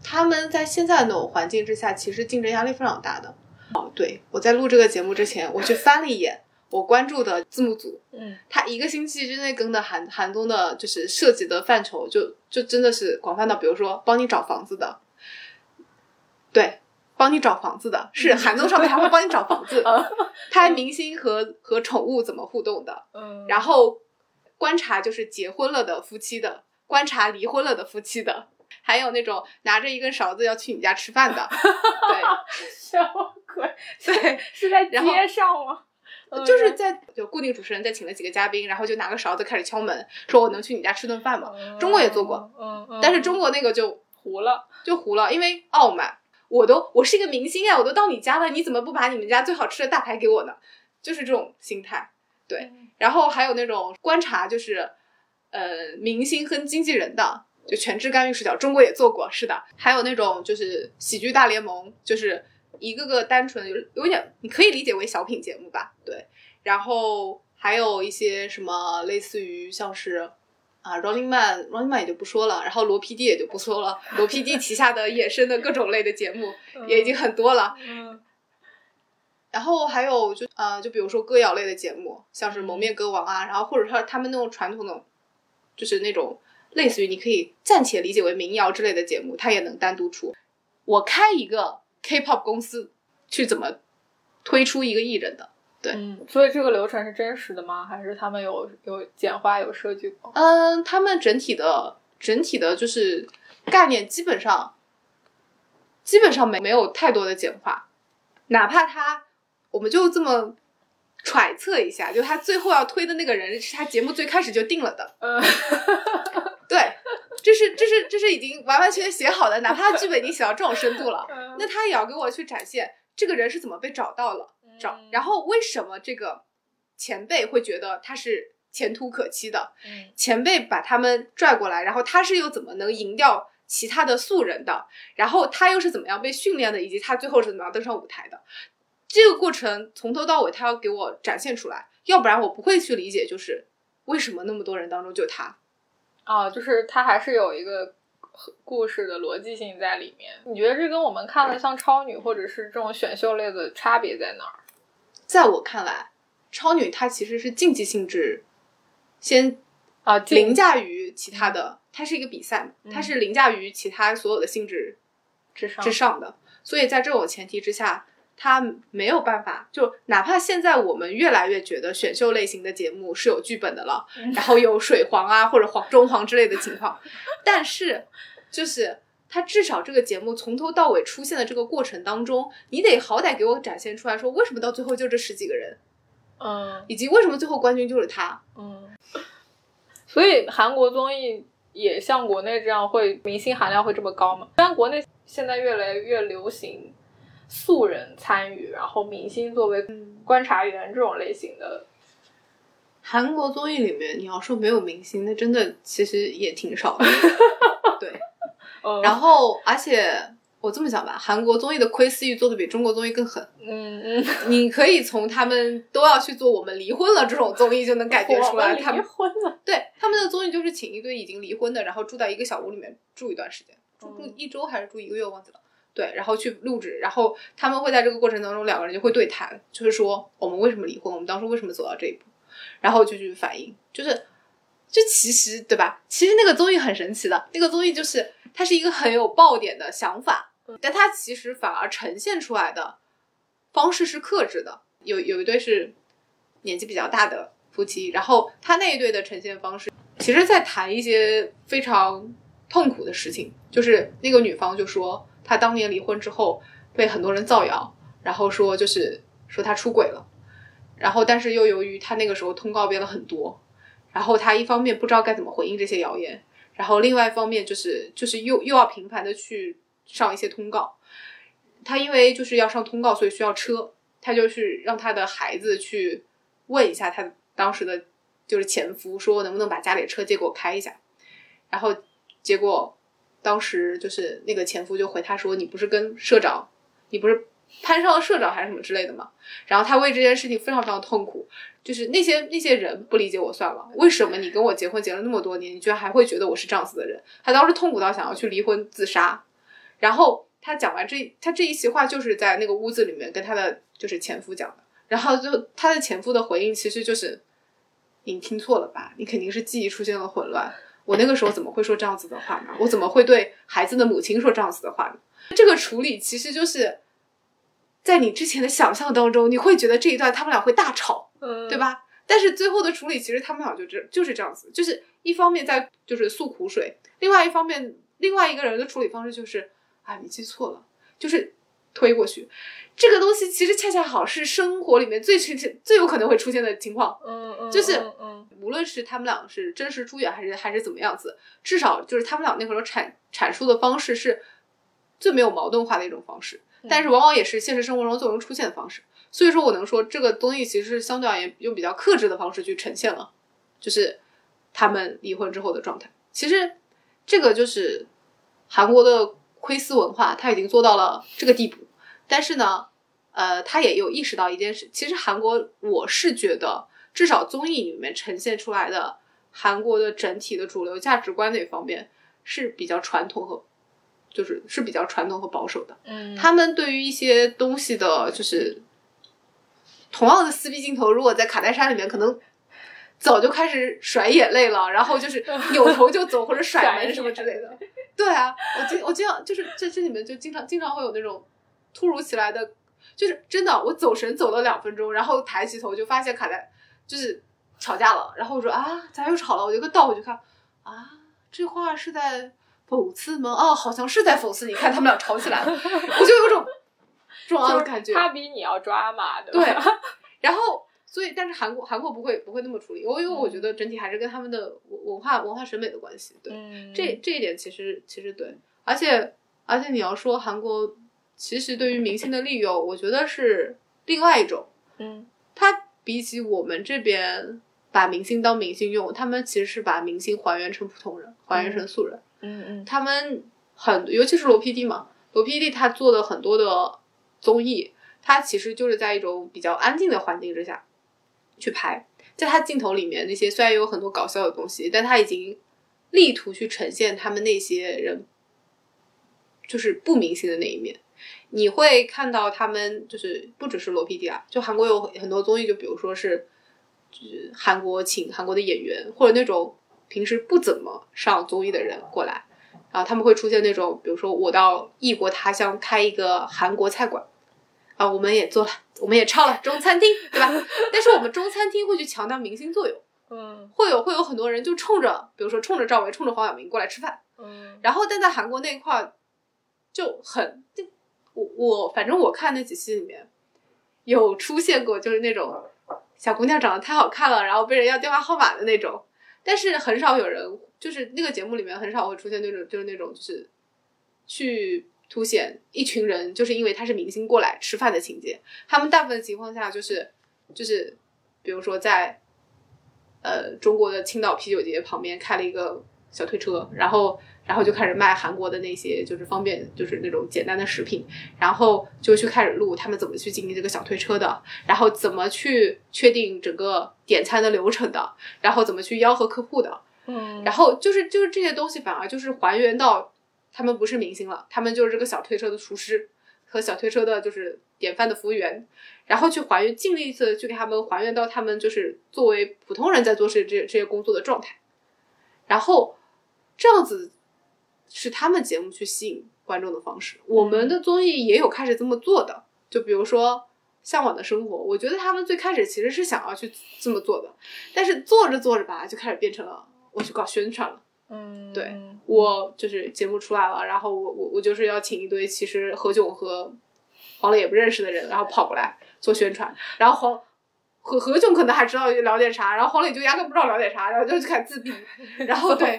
他们在现在的那种环境之下，其实竞争压力非常大的。哦，对，我在录这个节目之前，我去翻了一眼我关注的字幕组，嗯他一个星期之内更的韩韩综的，就是涉及的范畴就就真的是广泛到，比如说帮你找房子的，对，帮你找房子的，是韩综上面还会帮你找房子，拍明星和和宠物怎么互动的，嗯，然后观察就是结婚了的夫妻的，观察离婚了的夫妻的，还有那种拿着一根勺子要去你家吃饭的，对 什么鬼？对，是在街上吗？嗯就是在就固定主持人再请了几个嘉宾，然后就拿个勺子开始敲门，说我能去你家吃顿饭吗？中国也做过，嗯嗯，但是中国那个就糊了。就糊了，因为傲慢。我都我是一个明星啊，我都到你家了，你怎么不把你们家最好吃的大排给我呢？就是这种心态。对，然后还有那种观察，就是呃明星跟经纪人的，就全知干预视角，中国也做过，是的。还有那种就是喜剧大联盟，就是一个个单纯有有点，你可以理解为小品节目吧，对。然后还有一些什么类似于像是。啊，Running Man，Running Man 也就不说了，然后罗 PD 也就不说了，罗 PD 旗下的衍生的各种类的节目也已经很多了。嗯然后还有就呃，就比如说歌谣类的节目，像是《蒙面歌王》啊，然后或者说他们那种传统的，就是那种类似于你可以暂且理解为民谣之类的节目，它也能单独出。我开一个 K-pop 公司，去怎么推出一个艺人的？对嗯，所以这个流程是真实的吗？还是他们有有简化有设计过？嗯，他们整体的整体的就是概念基本上基本上没没有太多的简化，哪怕他我们就这么揣测一下，就他最后要推的那个人是他节目最开始就定了的，这是这是这是已经完完全全写好的，哪怕他剧本已经写到这种深度了，那他也要给我去展现这个人是怎么被找到了。照，嗯然后为什么这个前辈会觉得他是前途可期的？嗯前辈把他们拽过来，然后他是又怎么能赢掉其他的素人的？然后他又是怎么样被训练的，以及他最后是怎么样登上舞台的？这个过程从头到尾，他要给我展现出来，要不然我不会去理解，就是为什么那么多人当中就他。啊，就是它还是有一个故事的逻辑性在里面。你觉得这跟我们看的像超女或者是这种选秀类的差别在哪儿？在我看来，超女它其实是竞技性质先啊，凌驾于其他的，它是一个比赛它是凌驾于其他所有的性质之上之上的。所以在这种前提之下，他没有办法，就哪怕现在我们越来越觉得选秀类型的节目是有剧本的了，嗯然后有水黄啊或者黄中黄之类的情况，但是就是。他至少这个节目从头到尾出现的这个过程当中，你得好歹给我展现出来说，为什么到最后就这十几个人，嗯以及为什么最后冠军就是他。嗯，所以韩国综艺也像国内这样会明星含量会这么高吗？虽然国内现在越来越流行素人参与，然后明星作为观察员这种类型的，韩国综艺里面，你要说没有明星，那真的其实也挺少的。对，嗯然后而且我这么想吧，韩国综艺的窥私欲做的比中国综艺更狠。嗯嗯，你可以从他们都要去做“我们离婚了”这种综艺就能感觉出来，他们离们婚了，对他们的综艺就是请一堆已经离婚的，然后住在一个小屋里面住一段时间，住住嗯一周还是住一个月忘记了。对，然后去录制，然后他们会在这个过程当中，两个人就会对谈，就是说我们为什么离婚，我们当初为什么走到这一步，然后就去反映，就是就其实对吧？其实那个综艺很神奇的，那个综艺就是它是一个很有爆点的想法，但它其实反而呈现出来的方式是克制的。有有一对是年纪比较大的夫妻，然后他那一对的呈现方式，其实在谈一些非常痛苦的事情，就是那个女方就说他当年离婚之后被很多人造谣，然后说就是说他出轨了，然后但是又由于他那个时候通告变了很多，然后他一方面不知道该怎么回应这些谣言，然后另外一方面就是就是又又要频繁的去上一些通告，他因为就是要上通告，所以需要车，他就去让他的孩子去问一下他当时的就是前夫，说能不能把家里的车借给我开一下，然后结果当时就是那个前夫就回她说，你不是跟社长，你不是攀上了社长还是什么之类的吗？然后她为这件事情非常非常痛苦，就是那些那些人不理解我算了，为什么你跟我结婚结了那么多年，你居然还会觉得我是这样子的人？她当时痛苦到想要去离婚自杀，然后她讲完这她这一席话就是在那个屋子里面跟她的就是前夫讲的，然后就她的前夫的回应其实就是你听错了吧，你肯定是记忆出现了混乱。我那个时候怎么会说这样子的话呢？我怎么会对孩子的母亲说这样子的话呢？这个处理其实就是在你之前的想象当中，你会觉得这一段他们俩会大吵，嗯，对？吧？但是最后的处理，其实他们俩就这就是这样子，就是一方面在就是诉苦水，另外一方面，另外一个人的处理方式就是啊，你记错了，就是推过去。这个东西其实恰恰好是生活里面最出现最有可能会出现的情况，嗯嗯，就是无论是他们俩是真实出演还是还是怎么样子，至少就是他们俩那个时候阐阐述的方式是最没有矛盾化的一种方式，但是往往也是现实生活中最容易出现的方式。所以说我能说，这个东西其实是相对而言用比较克制的方式去呈现了，就是他们离婚之后的状态。其实这个就是韩国的窥私文化，他已经做到了这个地步。但是呢，呃，他也有意识到一件事，其实韩国我是觉得，至少综艺里面呈现出来的韩国的整体的主流价值观那方面是比较传统和，就是是比较传统和保守的。嗯，他们对于一些东西的，就是同样的撕逼镜头，如果在卡戴珊里面，可能早就开始甩眼泪了，然后就是 扭头就走或者甩门什么之类的。对啊，我经我经常就是这这里面就经常经常会有那种突如其来的，就是真的我走神走了两分钟，然后抬起头就发现卡在就是吵架了，然后我说啊咋又吵了？我就倒回去看啊这话是在讽刺吗？哦，好像是在讽刺。你看他们俩吵起来了，我就有种这种就是感觉。他比你要抓马，对对吧？，然后所以但是韩国韩国不会不会那么处理，我因为我嗯。觉得整体还是跟他们的文文化文化审美的关系。对，嗯，这这一点其实其实对，而且而且你要说韩国其实对于明星的利用，我觉得是另外一种，嗯。他比起我们这边把明星当明星用，他们其实是把明星还原成普通人，还原成素人。嗯嗯。他们很，尤其是罗 PD 嘛，罗 PD 他做的很多的综艺，他其实就是在一种比较安静的环境之下去拍，在他镜头里面那些虽然有很多搞笑的东西，但他已经力图去呈现他们那些人就是不明星的那一面。你会看到他们就是不只是罗 PD 啊，就韩国有很多综艺，就比如说是就是韩国请韩国的演员，或者那种平时不怎么上综艺的人过来，然后他们会出现那种，比如说我到异国他乡开一个韩国菜馆，啊，我们也做了，我们也抄了中餐厅，对吧？但是我们中餐厅会去强调明星作用，嗯会有会有很多人就冲着，比如说冲着赵薇、冲着黄晓明过来吃饭，嗯然后但在韩国那一块儿就很，就我我反正我看那几期里面有出现过，就是那种小姑娘长得太好看了，然后被人要电话号码的那种，但是很少有人，就是那个节目里面很少会出现那种，就是那种就是去凸显一群人就是因为他是明星过来吃饭的情节，他们大部分情况下就是就是比如说在呃中国的青岛啤酒节旁边开了一个小推车，然后然后就开始卖韩国的那些就是方便就是那种简单的食品，然后就去开始录他们怎么去经营这个小推车的，然后怎么去确定整个点餐的流程的，然后怎么去吆喝客户的，嗯，然后就是就是这些东西反而就是还原到他们不是明星了，他们就是这个小推车的厨师和小推车的就是点饭的服务员，然后去还原，尽力的去给他们还原到他们就是作为普通人在做这这这些工作的状态，然后这样子是他们节目去吸引观众的方式。我们的综艺也有开始这么做的，就比如说《向往的生活》，我觉得他们最开始其实是想要去这么做的，但是做着做着吧，就开始变成了我去搞宣传了。嗯。对我就是节目出来了，然后我我我就是要请一堆其实何炅和黄磊也不认识的人，然后跑过来做宣传，然后黄何何炅可能还知道聊点啥，然后黄磊就压根不知道聊点啥，然后就开始自闭，然后对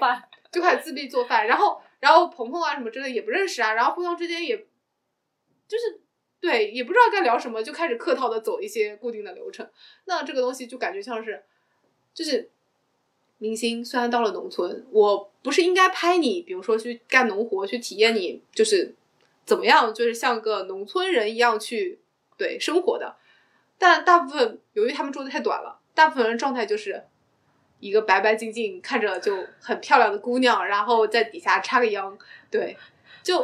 就开始自闭做饭，然后然后鹏鹏啊什么之类的也不认识啊，然后互相之间也就是对也不知道该聊什么，就开始客套的走一些固定的流程，那这个东西就感觉像是就是。明星虽然到了农村，我不是应该拍你，比如说去干农活，去体验你就是怎么样，就是像个农村人一样去对生活的。但大部分由于他们住的太短了，大部分人状态就是一个白白净净、看着就很漂亮的姑娘，然后在底下插个秧，对，就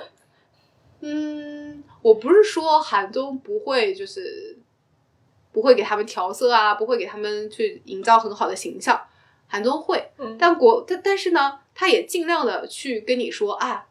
嗯，我不是说韩综不会就是不会给他们调色啊，不会给他们去营造很好的形象。韩综会，嗯但国但但是呢，他也尽量的去跟你说啊，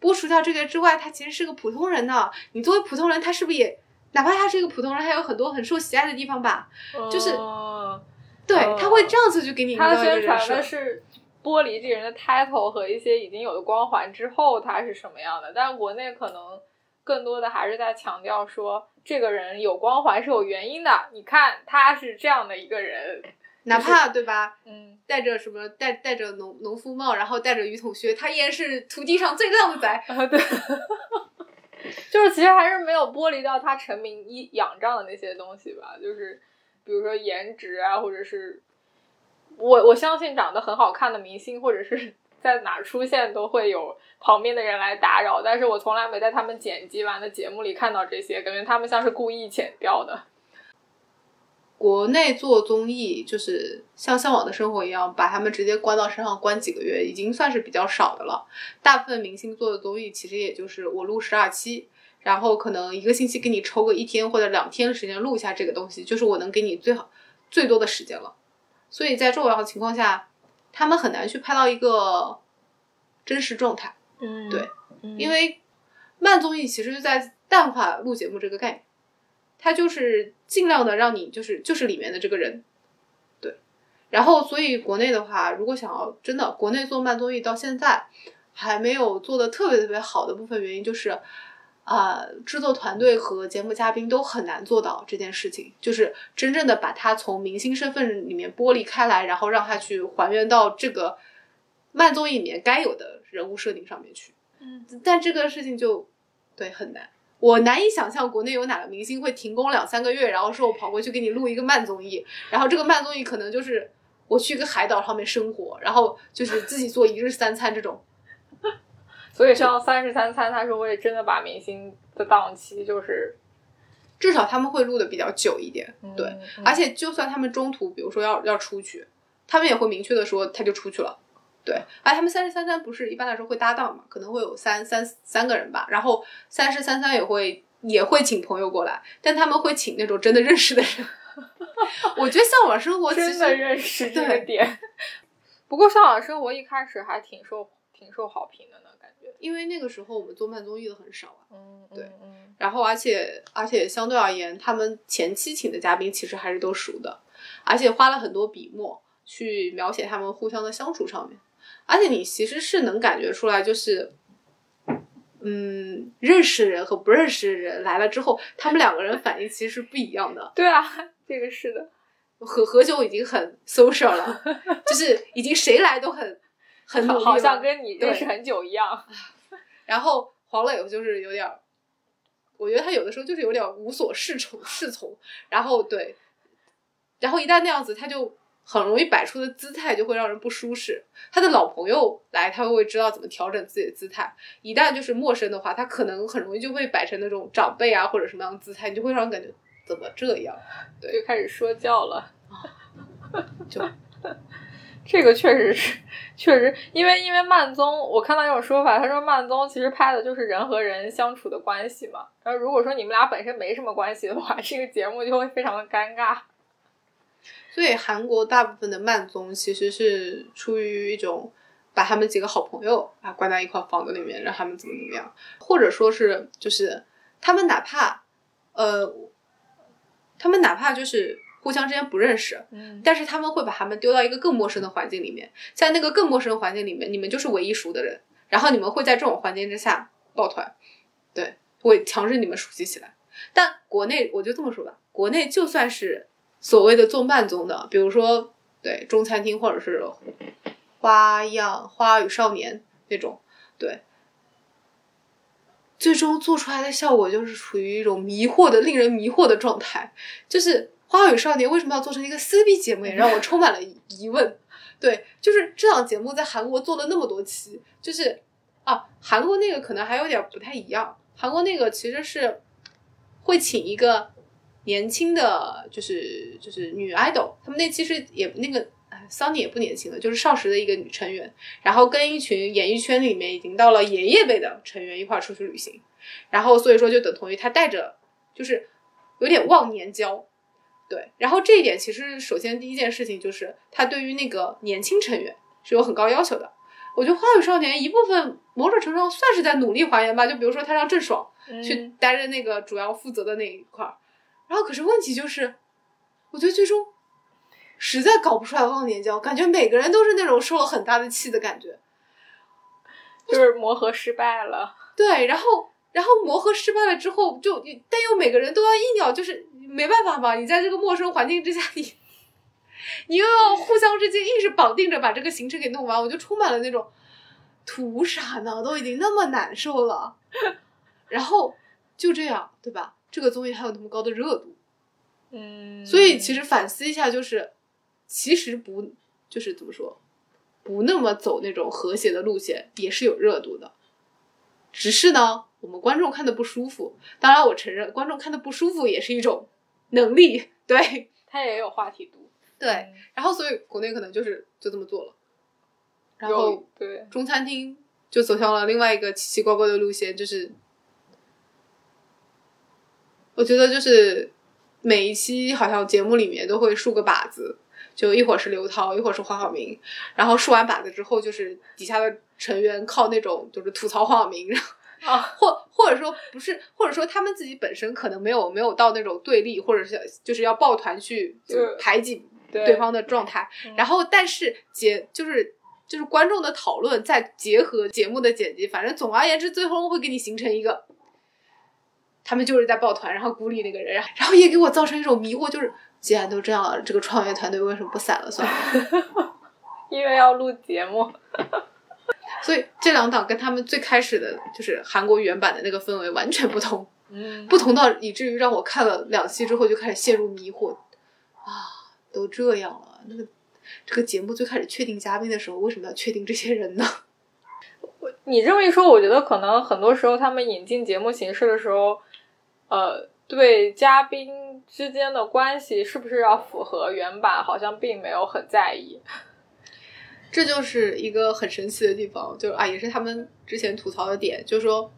剥除掉这个之外，他其实是个普通人呢。你作为普通人，他是不是也，哪怕他是一个普通人，他有很多很受喜爱的地方吧？就是哦对，哦他会这样子去给你他宣传的。是剥离这人的 title 和一些已经有的光环之后他是什么样的，但国内可能更多的还是在强调说这个人有光环是有原因的。你看他是这样的一个人，哪怕对吧，嗯，戴着什么戴戴着农农夫帽，然后戴着雨筒靴，他依然是土地上最靓的仔。啊对，就是其实还是没有剥离掉他成名一仰仗的那些东西吧，就是比如说颜值啊，或者是我我相信长得很好看的明星，或者是 在哪儿出现都会有旁边的人来打扰，但是我从来没在他们剪辑完的节目里看到这些，感觉他们像是故意剪掉的。国内做综艺就是像《向往的生活》一样，把他们直接关到山上关几个月，已经算是比较少的了。大部分明星做的综艺，其实也就是我录十二期，然后可能一个星期给你抽个一天或者两天的时间录一下这个东西，就是我能给你最好最多的时间了。所以在这种情况下，他们很难去拍到一个真实状态。嗯对，嗯因为慢综艺其实就在淡化录节目这个概念，它就是尽量的让你就是就是里面的这个人，对。然后，所以国内的话，如果想要真的国内做慢综艺到现在还没有做的特别特别好的部分原因就是。啊、制作团队和节目嘉宾都很难做到这件事情，就是真正的把他从明星身份里面剥离开来，然后让他去还原到这个慢综艺里面该有的人物设定上面去。嗯，但这个事情就对很难。我难以想象国内有哪个明星会停工两三个月，然后说我跑过去给你录一个慢综艺，然后这个慢综艺可能就是我去一个海岛上面生活，然后就是自己做一日三餐这种。所以像《三日三餐》，他是会真的把明星的档期就是至少他们会录的比较久一点，对，嗯而且就算他们中途，比如说要要出去，他们也会明确的说他就出去了，对，而他们三十三三不是一般来说会搭档嘛，可能会有三三三个人吧，然后三十三三也会也会请朋友过来，但他们会请那种真的认识的人。我觉得向往生活真的认识这个点。不过《向往生活》一开始还挺受挺受好评的呢，感觉。因为那个时候我们做慢综艺的很少啊，嗯，对然后而且而且相对而言，他们前期请的嘉宾其实还是都熟的，而且花了很多笔墨去描写他们互相的相处上面，而且你其实是能感觉出来，就是。嗯，认识人和不认识的人来了之后，他们两个人反应其实是不一样的。对啊，这个是的。何何炅已经很 social 了，就是已经谁来都很很努力好像跟你认识很久一样。然后黄磊就是有点儿，我觉得他有的时候就是有点无所适从适从。然后对，然后一旦那样子，他就很容易摆出的姿态就会让人不舒适。他的老朋友来，他会知道怎么调整自己的姿态；一旦就是陌生的话，他可能很容易就会摆成那种长辈啊或者什么样的姿态，你就会让人感觉怎么这样？对就开始说教了。就 这个确实是，确实，因为因为慢综，我看到一种说法，他说慢综其实拍的就是人和人相处的关系嘛。然后如果说你们俩本身没什么关系的话，这个节目就会非常的尴尬。所以韩国大部分的慢综其实是出于一种把他们几个好朋友啊关在一块房子里面，让他们怎么怎么样，或者说是就是他们哪怕呃，他们哪怕就是互相之间不认识，嗯，但是他们会把他们丢到一个更陌生的环境里面，在那个更陌生的环境里面，你们就是唯一熟的人，然后你们会在这种环境之下抱团，对，会强制你们熟悉起来。但国内我就这么说吧，国内就算是所谓的做慢综的，比如说对中餐厅或者是花样花与少年那种，对，最终做出来的效果就是处于一种迷惑的、令人迷惑的状态。就是《花与少年》为什么要做成一个撕逼节目，也让我充满了疑问。对，就是这档节目在韩国做了那么多期，就是啊，韩国那个可能还有点不太一样。韩国那个其实是会请一个年轻的，就是就是女 idol，他们那期是也那个。哎桑尼也不年轻了，就是少时的一个女成员，然后跟一群演艺圈里面已经到了爷爷辈的成员一块儿出去旅行，然后所以说就等同于他带着，就是有点忘年交，对，然后这一点其实首先第一件事情就是他对于那个年轻成员是有很高要求的。我觉得《花与少年》一部分某种程度上算是在努力还原吧，就比如说他让郑爽去嗯担任那个主要负责的那一块儿，然后可是问题就是，我觉得最终实在搞不出来忘年交，感觉每个人都是那种受了很大的气的感觉。就是磨合失败了。对，然后然后磨合失败了之后，就但又每个人都要硬要，就是没办法嘛，你在这个陌生环境之下，你你又要互相之间硬是绑定着把这个行程给弄完，我就充满了那种图啥呢？都已经那么难受了，然后就这样，对吧？这个综艺还有那么高的热度，嗯，所以其实反思一下，就是其实不就是怎么说，不那么走那种和谐的路线，也是有热度的。只是呢，我们观众看的不舒服。当然，我承认观众看的不舒服也是一种能力，对他也有话题度。对。然后，所以国内可能就是就这么做了。然后对，中餐厅就走向了另外一个奇奇怪怪的路线，就是我觉得就是每一期好像节目里面都会竖个靶子，就一会儿是刘涛，一会儿是黄晓明，然后竖完靶子之后，就是底下的成员靠那种就是吐槽黄晓明，然后啊，或或者说不是，或者说他们自己本身可能没有没有到那种对立，或者是就是要抱团去就排挤对对方的状态。嗯然后，但是结就是就是观众的讨论，再结合节目的剪辑，反正总而言之，最后会给你形成一个，他们就是在抱团，然后孤立那个人，然后也给我造成一种迷惑，就是既然都这样了，这个创业团队为什么不散了算了？因为要录节目。所以这两档跟他们最开始的就是韩国原版的那个氛围完全不同。嗯 不同到以至于让我看了两期之后就开始陷入迷惑啊，都这样了，那个这个节目最开始确定嘉宾的时候，为什么要确定这些人呢？你这么一说，我觉得可能很多时候他们引进节目形式的时候，呃，对嘉宾之间的关系是不是要符合原版，好像并没有很在意。这就是一个很神奇的地方，就是啊，也是他们之前吐槽的点，就是说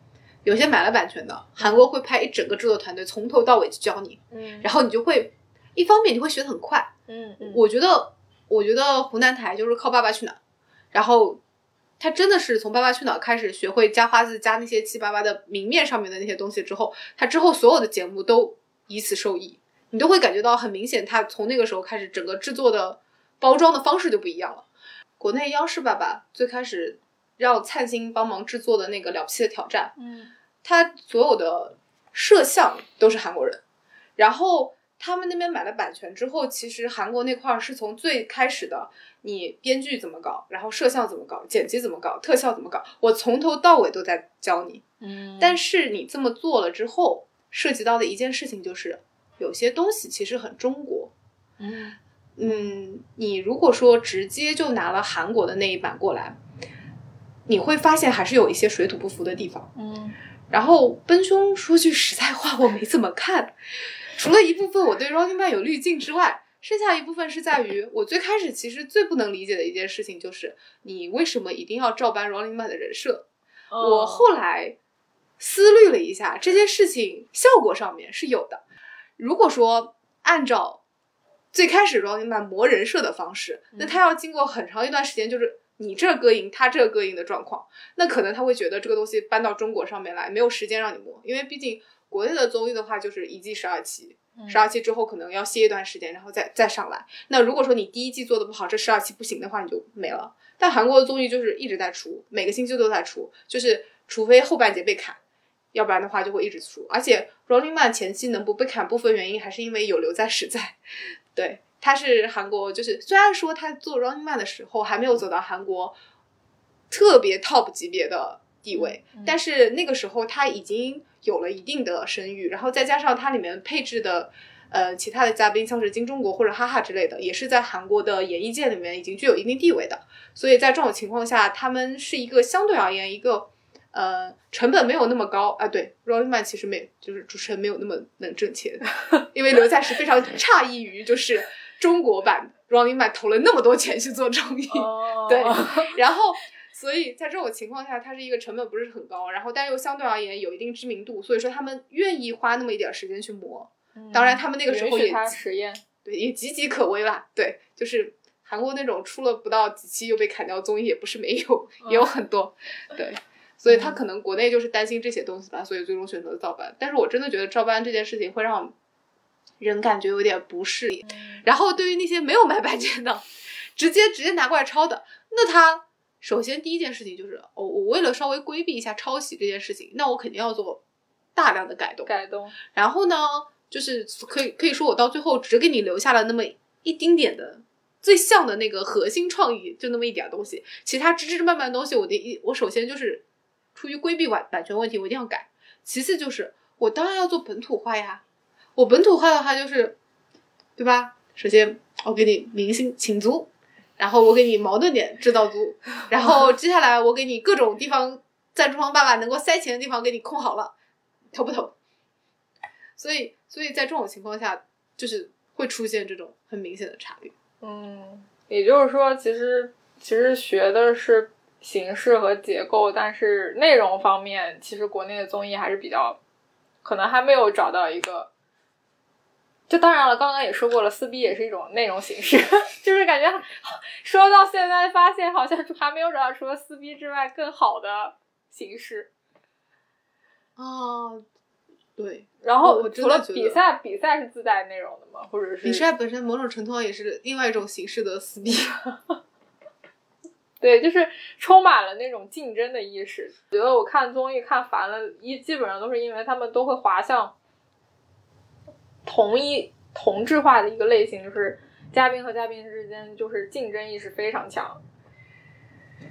有些买了版权的，韩国会派一整个制作团队从头到尾去教你，嗯然后你就会一方面你会学得很快，嗯嗯，我觉得，我觉得湖南台就是靠《爸爸去哪儿》，然后他真的是从《爸爸去哪儿》开始学会加花字、加那些七八八的明面上面的那些东西之后，他之后所有的节目都以此受益，你都会感觉到很明显，他从那个时候开始，整个制作的包装的方式就不一样了。国内央视爸爸最开始让灿星帮忙制作的那个《了不起的挑战》，嗯他所有的摄像都是韩国人，然后他们那边买了版权之后，其实韩国那块儿是从最开始的你编剧怎么搞，然后摄像怎么搞，剪辑怎么搞，特效怎么搞，我从头到尾都在教你。嗯，但是你这么做了之后，涉及到的一件事情就是，有些东西其实很中国。嗯嗯，你如果说直接就拿了韩国的那一版过来，你会发现还是有一些水土不服的地方。嗯然后奔兄说句实在话，我没怎么看，除了一部分我对 Running Man 有滤镜之外，剩下一部分是在于我最开始其实最不能理解的一件事情就是你为什么一定要照搬 Running Man 的人设？哦我后来思虑了一下，这件事情效果上面是有的。如果说按照最开始 Running Man 磨人设的方式，那他要经过很长一段时间，就是你这膈应，他这膈应的状况，那可能他会觉得这个东西搬到中国上面来没有时间让你磨，因为毕竟国内的综艺的话就是一季十二期。十二期之后可能要歇一段时间，然后再再上来。那如果说你第一季做的不好，这十二期不行的话，你就没了。但韩国的综艺就是一直在出，每个星期都在出，就是除非后半截被砍，要不然的话就会一直出。而且 Running Man 前期能不被砍，部分原因还是因为有刘在实在。对，他是韩国，就是虽然说他做 Running Man 的时候还没有走到韩国特别 top 级别的地位，但是那个时候他已经有了一定的声誉，然后再加上它里面配置的。呃，其他的嘉宾像是金钟国或者哈哈之类的，也是在韩国的演艺界里面已经具有一定地位的。所以在这种情况下，他们是一个相对而言一个呃成本没有那么高啊。对，Rolling Man 其实没就是主持人没有那么能挣钱，因为刘在石非常诧异于就是中国版 Rolling Man 投了那么多钱去做综艺，哦对，然后。所以在这种情况下，它是一个成本不是很高，然后但又相对而言有一定知名度，所以说他们愿意花那么一点时间去磨。当然，他们那个时候也实验，对，也岌岌可危啦。对，就是韩国那种出了不到几期又被砍掉综艺也不是没有，也有很多。对，所以他可能国内就是担心这些东西吧，所以最终选择了照搬。但是我真的觉得照搬这件事情会让人感觉有点不适应。然后对于那些没有买版权的，直接直接拿过来抄的，那他首先第一件事情就是，我、我为了稍微规避一下抄袭这件事情，那我肯定要做大量的改动。改动，然后呢，就是可以可以说我到最后只给你留下了那么一丁点的最像的那个核心创意，就那么一点东西，其他枝枝蔓蔓的东西，我的一我首先就是出于规避版版权问题，我一定要改。其次就是我当然要做本土化呀，我本土化的话就是，对吧？首先我给你明星请足，然后我给你矛盾点制造足，然后 接下来我给你各种地方赞助方爸爸能够塞钱的地方给你控好了，投不投？所以，所以在这种情况下，就是会出现这种很明显的差别。嗯，也就是说，其实其实学的是形式和结构，但是内容方面，其实国内的综艺还是比较，可能还没有找到一个。就当然了，刚刚也说过了，撕逼也是一种内容形式，就是感觉说到现在，发现好像还没有找到除了撕逼之外更好的形式。哦，对，然后除了比赛，比赛是自带内容的吗？或者是比赛本身某种程度上也是另外一种形式的撕逼。对，就是充满了那种竞争的意识。觉得我看综艺看烦了，一基本上都是因为他们都会滑向同一同质化的一个类型，就是嘉宾和嘉宾之间就是竞争意识非常强。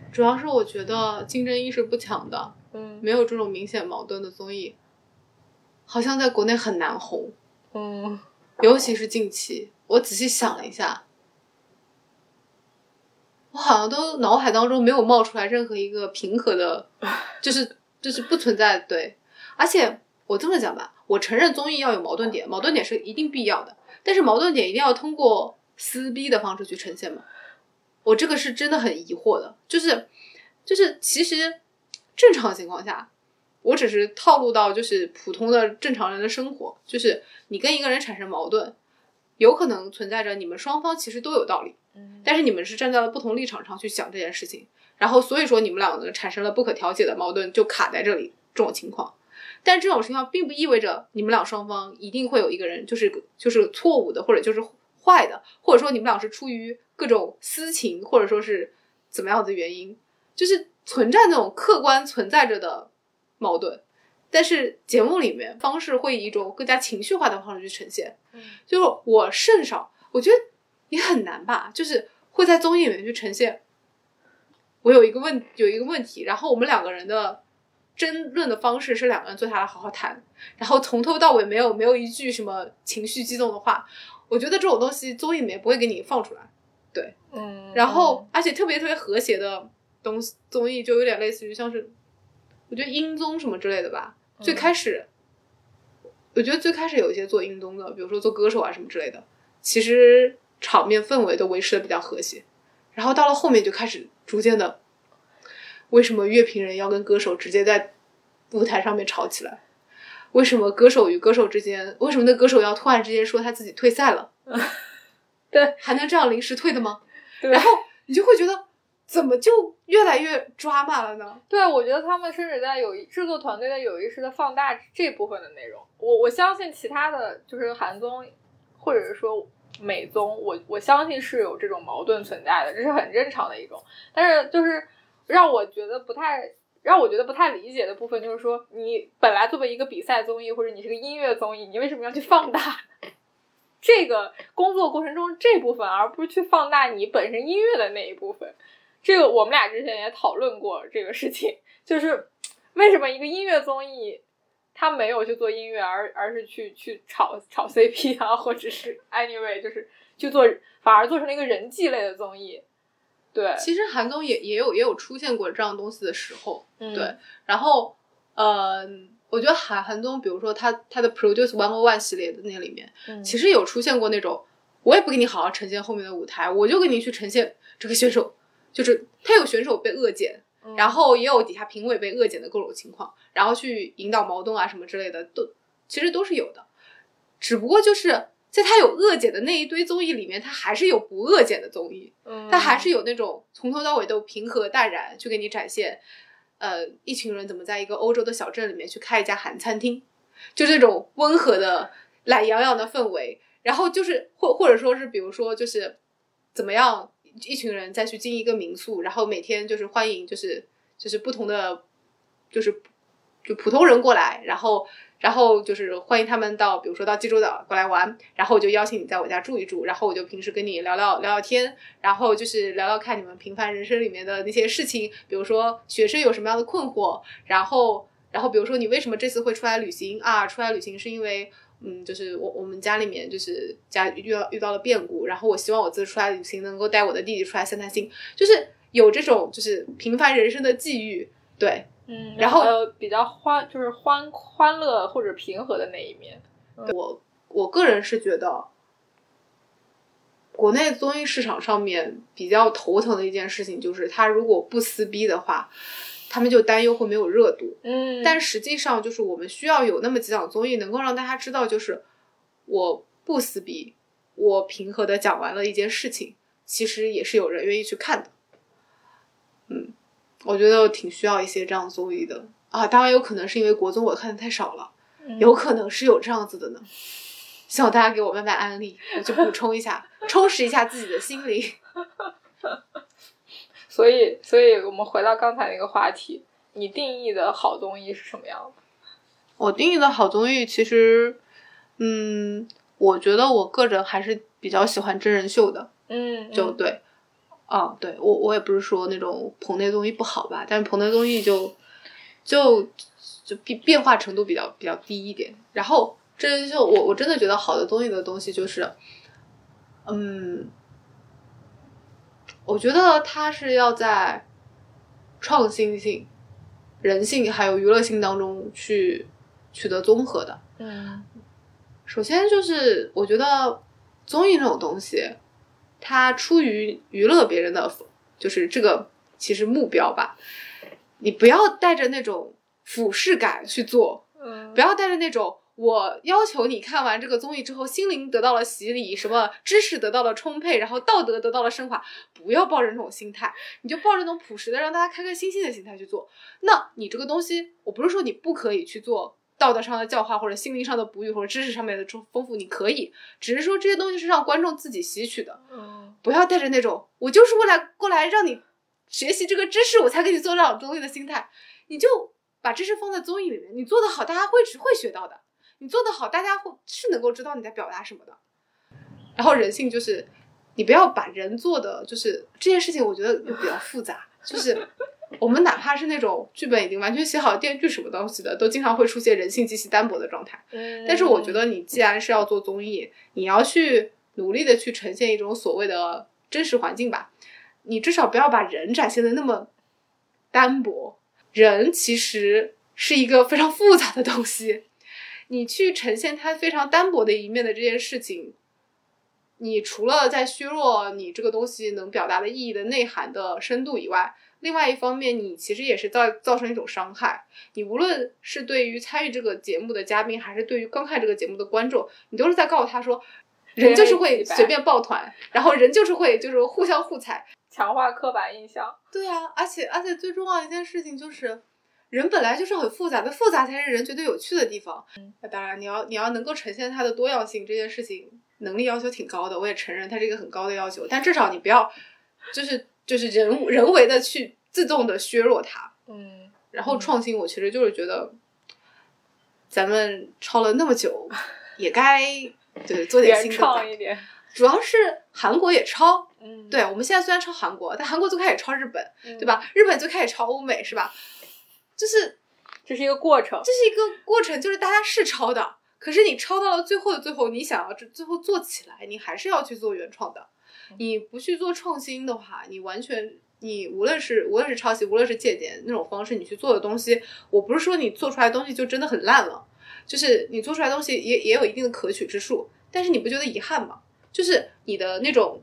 主要是我觉得竞争意识不强的，嗯没有这种明显矛盾的综艺，好像在国内很难红，嗯尤其是近期。我仔细想了一下，我好像都脑海当中没有冒出来任何一个平和的，就是就是不存在对。而且我这么讲吧，我承认综艺要有矛盾点，矛盾点是一定必要的，但是矛盾点一定要通过撕逼的方式去呈现吗？我这个是真的很疑惑的，就是就是其实正常情况下，我只是套路到就是普通的正常人的生活，就是你跟一个人产生矛盾，有可能存在着你们双方其实都有道理，嗯但是你们是站在了不同立场上去想这件事情，然后所以说你们两个产生了不可调解的矛盾，就卡在这里这种情况。但这种情况并不意味着你们俩双方一定会有一个人就是就是错误的，或者就是坏的，或者说你们俩是出于各种私情，或者说是怎么样的原因，就是存在那种客观存在着的矛盾。但是节目里面方式会以一种更加情绪化的方式去呈现，嗯就是我甚少，我觉得也很难吧，就是会在综艺里面去呈现。我有一个问有一个问题，然后我们两个人的争论的方式是两个人坐下来好好谈，然后从头到尾没有没有一句什么情绪激动的话。我觉得这种东西综艺里面不会给你放出来，对嗯，然后而且特别特别和谐的东西综艺就有点类似于像是，我觉得音综什么之类的吧。最开始，我觉得最开始有一些做音综的，比如说做歌手啊什么之类的，其实场面氛围都维持的比较和谐。然后到了后面就开始逐渐的，为什么乐评人要跟歌手直接在舞台上面吵起来？为什么歌手与歌手之间，为什么那歌手要突然之间说他自己退赛了？对，还能这样临时退的吗？对然后你就会觉得，怎么就越来越抓马了呢？对，我觉得他们甚至在有意制作团队在有意识的放大这部分的内容。我我相信其他的就是韩综，或者是说美综，我我相信是有这种矛盾存在的，这是很正常的一种。但是就是让我觉得不太让我觉得不太理解的部分，就是说你本来作为一个比赛综艺或者你是个音乐综艺，你为什么要去放大？这个工作过程中这部分，而不是去放大你本身音乐的那一部分。这个我们俩之前也讨论过这个事情，就是为什么一个音乐综艺他没有去做音乐，而而是去去炒炒 CP 啊，或者是 anyway 就是去做，反而做成了一个人际类的综艺。对，其实韩综也也有也有出现过这样东西的时候，嗯对。然后，呃，我觉得韩韩综，比如说他他的 Produce One O One 系列的那里面，嗯其实有出现过那种，我也不给你好好呈现后面的舞台，我就给你去呈现这个选手，就是他有选手被恶剪，嗯然后也有底下评委被恶剪的各种情况，然后去引导矛盾啊什么之类的，都其实都是有的。只不过就是在他有恶剪的那一堆综艺里面，他还是有不恶剪的综艺，嗯他还是有那种从头到尾都平和淡然去给你展现，呃，一群人怎么在一个欧洲的小镇里面去开一家韩餐厅，就这种温和的、懒洋洋的氛围。然后就是或或者说是，比如说就是怎么样，一群人再去经营一个民宿，然后每天就是欢迎就是就是不同的就是就普通人过来，然后然后就是欢迎他们到，比如说到济州岛过来玩，然后我就邀请你在我家住一住，然后我就平时跟你聊聊聊聊天，然后就是聊聊看你们平凡人生里面的那些事情，比如说学生有什么样的困惑，然后然后比如说你为什么这次会出来旅行啊？出来旅行是因为。嗯，就是我我们家里面就是家遇到遇到了变故，然后我希望我这次出来旅行能够带我的弟弟出来散散心，就是有这种就是平凡人生的际遇，对，嗯，然后呃比较欢就是欢欢乐或者平和的那一面。我我个人是觉得，国内综艺市场上面比较头疼的一件事情就是，他如果不撕逼的话，他们就担忧会没有热度。嗯但实际上，就是我们需要有那么几档综艺，能够让大家知道，就是我不撕逼，我平和的讲完了一件事情，其实也是有人愿意去看的。嗯，我觉得挺需要一些这样综艺的啊。当然，有可能是因为国综我看的太少了。嗯有可能是有这样子的呢。希望大家给我慢慢安利，我就补充一下，充实一下自己的心灵。所以，所以我们回到刚才那个话题，你定义的好综艺是什么样的？我定义的好综艺，其实，嗯，我觉得我个人还是比较喜欢真人秀的，嗯，就对，啊，对我我也不是说那种棚内综艺不好吧，但是棚内综艺就就就变变化程度比较比较低一点。然后这就我我真的觉得好的综艺的东西就是，嗯，我觉得它是要在创新性、人性还有娱乐性当中去取得综合的。嗯首先就是我觉得综艺这种东西，它出于娱乐别人的，就是这个其实目标吧，你不要带着那种俯视感去做，嗯不要带着那种我要求你看完这个综艺之后，心灵得到了洗礼，什么知识得到了充沛，然后道德得到了升华，不要抱着那种心态，你就抱着那种朴实的让大家开开心心的心态去做。那你这个东西，我不是说你不可以去做。道德上的教化，或者心灵上的哺育，或者知识上面的丰富，你可以，只是说这些东西是让观众自己吸取的，嗯不要带着那种我就是为了过来让你学习这个知识，我才给你做这种综艺的心态，你就把知识放在综艺里面，你做得好，大家会会学到的；你做得好，大家会是能够知道你在表达什么的。然后人性就是，你不要把人做的就是这件事情，我觉得就比较复杂，就是。我们哪怕是那种剧本已经完全写好的电视剧什么东西的，都经常会出现人性极其单薄的状态。嗯，但是我觉得你既然是要做综艺，你要去努力的去呈现一种所谓的真实环境吧，你至少不要把人展现的那么单薄。人其实是一个非常复杂的东西，你去呈现它非常单薄的一面的这件事情，你除了在削弱你这个东西能表达的意义的内涵的深度以外，另外一方面，你其实也是造造成一种伤害。你无论是对于参与这个节目的嘉宾，还是对于观看这个节目的观众，你都是在告诉他说，人就是会随便抱团，然后人就是会就是互相互踩。强化刻板印象。对啊，而且而且最重要的一件事情就是，人本来就是很复杂的，复杂才是人觉得有趣的地方。那当然，你要你要能够呈现它的多样性，这件事情能力要求挺高的，我也承认它是一个很高的要求。但至少你不要，就是就是人人为的去自动的削弱它。嗯然后创新，我其实就是觉得，咱们抄了那么久，也该对做点新的吧。创一点。主要是韩国也抄，嗯，对我们现在虽然抄韩国，但韩国最开始抄日本，嗯对？吧？日本最开始抄欧美，是吧？就是这是一个过程。这是一个过程，就是大家是抄的，可是你抄到了最后的最后，你想要这最后做起来，你还是要去做原创的。你不去做创新的话，你完全你无论是无论是抄袭，无论是借鉴那种方式，你去做的东西，我不是说你做出来的东西就真的很烂了，就是你做出来东西也也有一定的可取之处，但是你不觉得遗憾吗？就是你的那种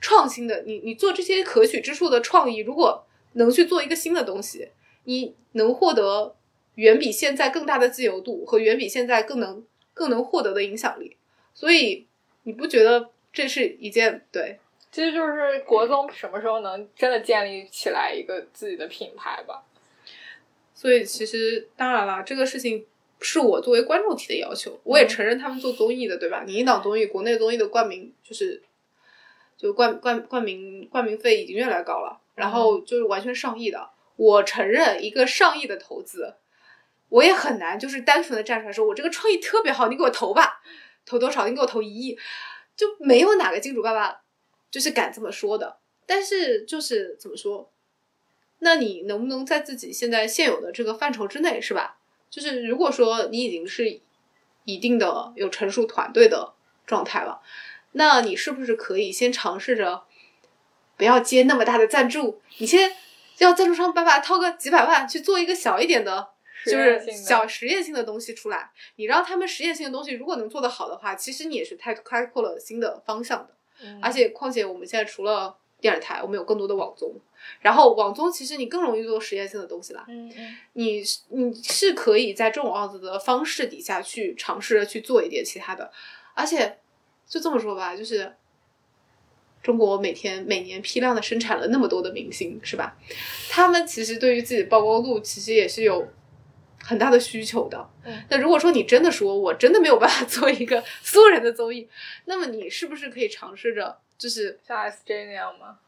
创新的，你你做这些可取之处的创意，如果能去做一个新的东西，你能获得远比现在更大的自由度和远比现在更能更能获得的影响力。所以你不觉得这是一件对？其实就是国综什么时候能真的建立起来一个自己的品牌吧？所以其实当然了，这个事情是我作为观众提的要求，我也承认他们做综艺的，对吧？你一档综艺，国内综艺的冠名就是就冠冠冠名冠名费已经越来越高了，然后就是完全上亿的。我承认一个上亿的投资，我也很难就是单纯的站出来说我这个创意特别好，你给我投吧，投多少？你给我投一亿，就没有哪个金主爸爸就是敢这么说的。但是就是怎么说？那你能不能在自己现在现有的这个范畴之内，是吧？就是如果说你已经是一定的有成熟团队的状态了，那你是不是可以先尝试着不要接那么大的赞助？你先要赞助商爸爸掏个几百万去做一个小一点的，就是小实验性的东西出来。你让他们实验性的东西如果能做得好的话，其实你也是太开阔了新的方向的。嗯而且况且我们现在除了电视台，我们有更多的网综，然后网综其实你更容易做实验性的东西啦。嗯嗯你是你是可以在这种样子的方式底下去尝试着去做一点其他的，而且就这么说吧，就是中国每天每年批量的生产了那么多的明星，是吧？他们其实对于自己的曝光度其实也是有很大的需求的。嗯那如果说你真的说我真的没有办法 做一个素人的综艺，那么你是不是可以尝试着就是像 SJ 那样吗？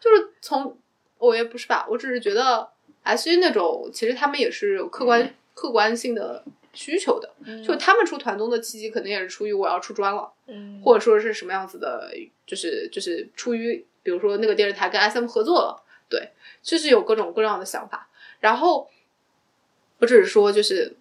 就是从我也不是吧，我只是觉得 S J 那种其实他们也是有客观、客观性的需求的，就他们出团综的契机可能也是出于我要出专了，嗯或者说是什么样子的，就是就是出于比如说那个电视台跟 S M 合作了，对，就是有各种各样的想法。然后我只是说就是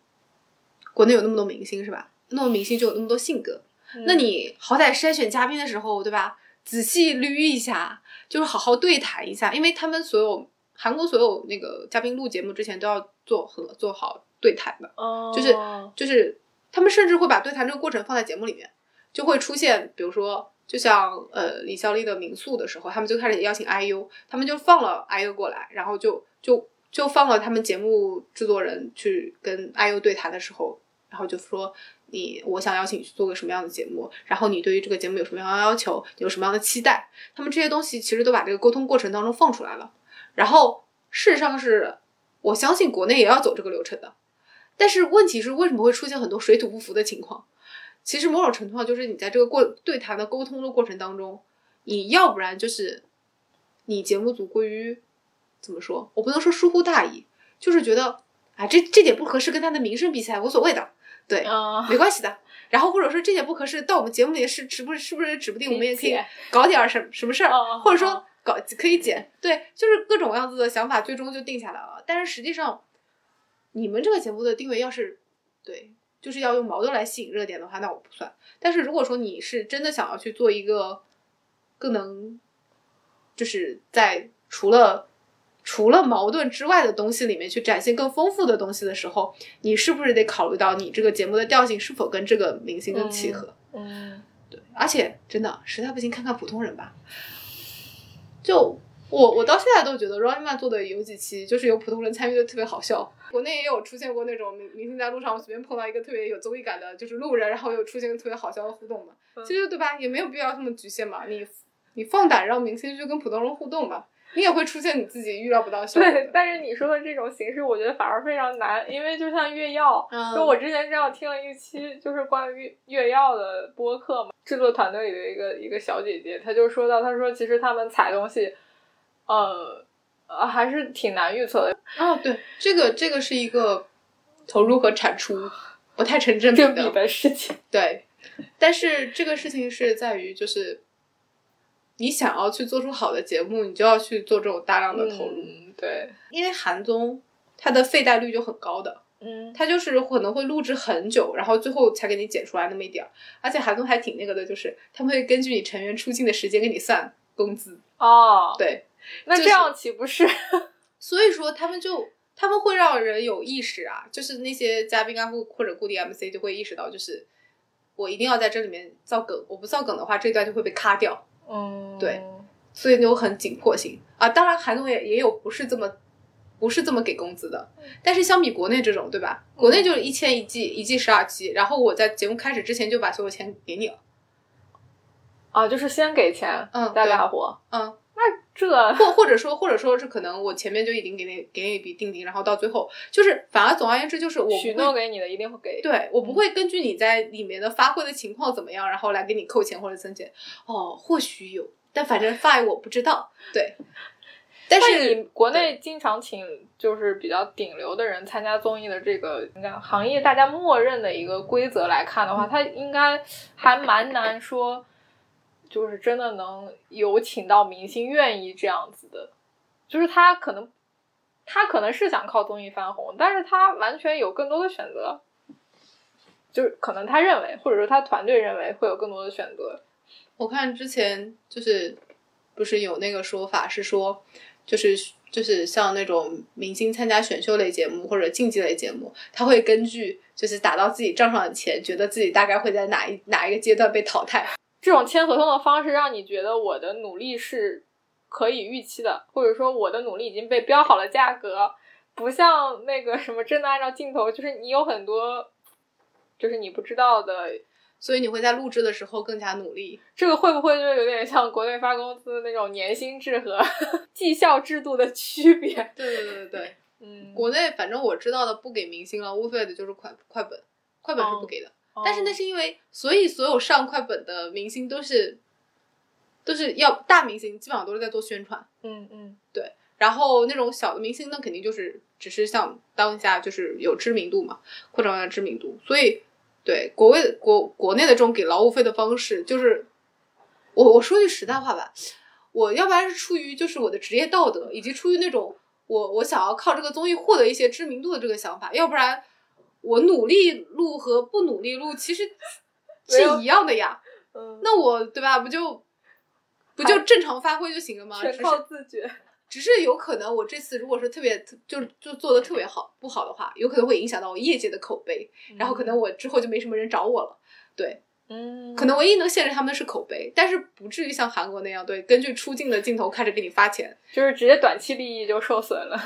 国内有那么多明星是吧？那么多明星就有那么多性格，那你好歹筛选嘉宾的时候，对吧？仔细捋一下，就是好好对谈一下，因为他们所有韩国所有那个嘉宾录节目之前都要做和做好对谈的，哦，就是就是他们甚至会把对谈这个过程放在节目里面，就会出现，比如说，就像呃李孝利的民宿的时候，他们就开始邀请 IU，他们就放了 IU 过来，然后就就就放了他们节目制作人去跟 IU 对谈的时候，然后就说你我想邀请你去做个什么样的节目，然后你对于这个节目有什么样的要求，有什么样的期待，他们这些东西其实都把这个沟通过程当中放出来了，然后事实上是我相信国内也要走这个流程的。但是问题是，为什么会出现很多水土不服的情况？其实某种程度上就是你在这个过对谈的沟通的过程当中，你要不然就是你节目组过于怎么说？我不能说疏忽大意，就是觉得啊这这点不合适，跟他的名声比起来无所谓的，对，啊，没关系的。然后或者说这点不合适，到我们节目里是指不是不是指不定我们也可以搞点儿什什么事儿，哦或者说哦搞可以剪，对，就是各种样子的想法，最终就定下来了。但是实际上，你们这个节目的定位要是对，就是要用矛盾来吸引热点的话，那我不算。但是如果说你是真的想要去做一个更能，就是在除了除了矛盾之外的东西里面去展现更丰富的东西的时候，你是不是得考虑到你这个节目的调性是否跟这个明星更契合？嗯对而且真的实在不行，看看普通人吧。就我我到现在都觉得 Running Man 做的有几期，就是有普通人参与的特别好笑。国内也有出现过那种明明星在路上随便碰到一个特别有综艺感的，就是路人，然后有出现特别好笑的互动嘛。嗯其实对吧，也没有必要这么局限嘛。你你放胆让明星去跟普通人互动吧，你也会出现你自己预料不到的效果。对，但是你说的这种形式，我觉得反而非常难，因为就像月曜，嗯就我之前正好听了一期就是关于月曜的播客嘛，制作团队里的一个一个小姐姐，她就说到，她说其实他们采东西，呃呃还是挺难预测的，啊，对，这个这个是一个投入和产出不太成正比的事情。对，但是这个事情是在于，就是你想要去做出好的节目，你就要去做这种大量的投入。嗯，对，因为韩综它的费带率就很高的，嗯它就是可能会录制很久，然后最后才给你剪出来那么一点儿。而且韩综还挺那个的，就是他们会根据你成员出镜的时间给你算工资。哦，对，那这样岂不是？所以说他们就他们会让人有意识啊，就是那些嘉宾啊或或者固定 MC 就会意识到，就是我一定要在这里面造梗，我不造梗的话，这段就会被卡掉，嗯，对所以就很紧迫性。啊。当然，韩总也也有不是这么不是这么给工资的，但是相比国内这种，对吧？国内就是一千一季，一季十二期，然后我在节目开始之前就把所有钱给你了，啊，就是先给钱，嗯再对。干活，嗯，这或或者说或者说是可能我前面就已经给你给你一笔定金，然后到最后就是反而总而言之就是我不许诺给你的一定会给。对我不会根据你在里面的发挥的情况怎么样，然后来给你扣钱或者增减。哦，或许有，但反正 fine 我不知道。对，但但是你国内经常请就是比较顶流的人参加综艺的这个你看行业大家默认的一个规则来看的话，它应该还蛮难说，就是真的能有请到明星愿意这样子的，就是他可能他可能是想靠综艺翻红，但是他完全有更多的选择。就是可能他认为，或者说他团队认为会有更多的选择，我看之前就是不是有那个说法是说，就是就是像那种明星参加选秀类节目或者竞技类节目，他会根据就是打到自己账上的钱，觉得自己大概会在哪一哪一个阶段被淘汰。这种签合同的方式让你觉得我的努力是可以预期的，或者说我的努力已经被标好了价格，不像那个什么真的按照镜头，就是你有很多就是你不知道的，所以你会在录制的时候更加努力。这个会不会就有点像国内发工资那种年薪制和 绩效制度的区别？对对对对对。嗯，国内反正我知道的不给明星了，无非的就是快快本，快本是不给的。但是那哦是因为，所以所有上快本的明星都是都是要大明星，基本上都是在做宣传。嗯嗯对然后那种小的明星，那肯定就是只是想当一下就是有知名度嘛，扩张下知名度。所以对国外国国内的这种给劳务费的方式，就是我我说句实在话吧，我要不然是出于就是我的职业道德，以及出于那种。我我想要靠这个综艺获得一些知名度的这个想法，要不然我努力录和不努力录其实 是一样的呀。嗯，那我对吧？不就不就正常发挥就行了吗？全靠只是自觉。只是有可能我这次如果说特别就就做的特别好不好的话，有可能会影响到我业界的口碑，然后可能我之后就没什么人找我了。对，嗯，可能唯一能限制他们的是口碑，但是不至于像韩国那样，对，根据出镜的镜头开始给你发钱。就是直接短期利益就受损了。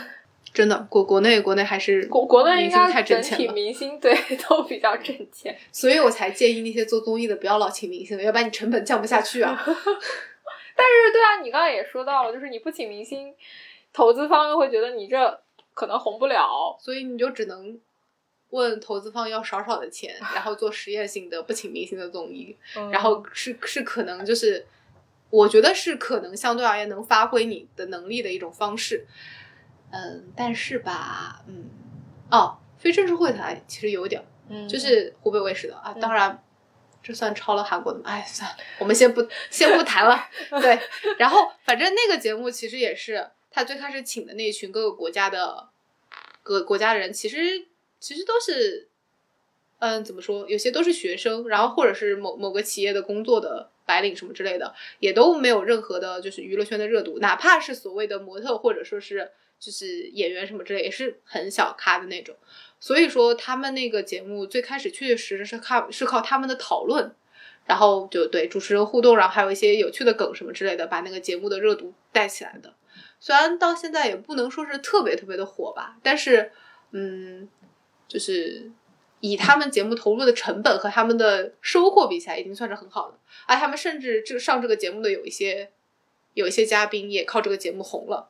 真的，国国内国内还是国国内应明星太该整体挣钱了，明星对 都比较挣钱。所以我才建议那些做综艺的不要老请明星了，要不然你成本降不下去啊。但是对啊，你刚才也说到了，就是你不请明星，投资方又会觉得你这可能红不了。所以你就只能问投资方要少少的钱，然后做实验性的不请明星的综艺，嗯然后是是可能就是，我觉得是可能相对而言能发挥你的能力的一种方式。嗯，但是吧，嗯，哦，非正式会谈其实有一点，嗯就是湖北卫视的啊，嗯当然。这算抄了韩国的吗？哎，算了，我们先不先不谈了。对，然后反正那个节目其实也是他最开始请的那一群各个国家的各国家的人，其实其实都是，嗯，怎么说？有些都是学生，然后或者是某某个企业的工作的白领什么之类的，也都没有任何的就是娱乐圈的热度，哪怕是所谓的模特或者说是就是演员什么之类，也是很小咖的那种。所以说，他们那个节目最开始确确实实是靠是靠他们的讨论，然后就对主持人互动，然后还有一些有趣的梗什么之类的，把那个节目的热度带起来的。虽然到现在也不能说是特别特别的火吧，但是嗯，就是以他们节目投入的成本和他们的收获比起来，已经算是很好的。而他们甚至这上这个节目的有一些有一些嘉宾也靠这个节目红了，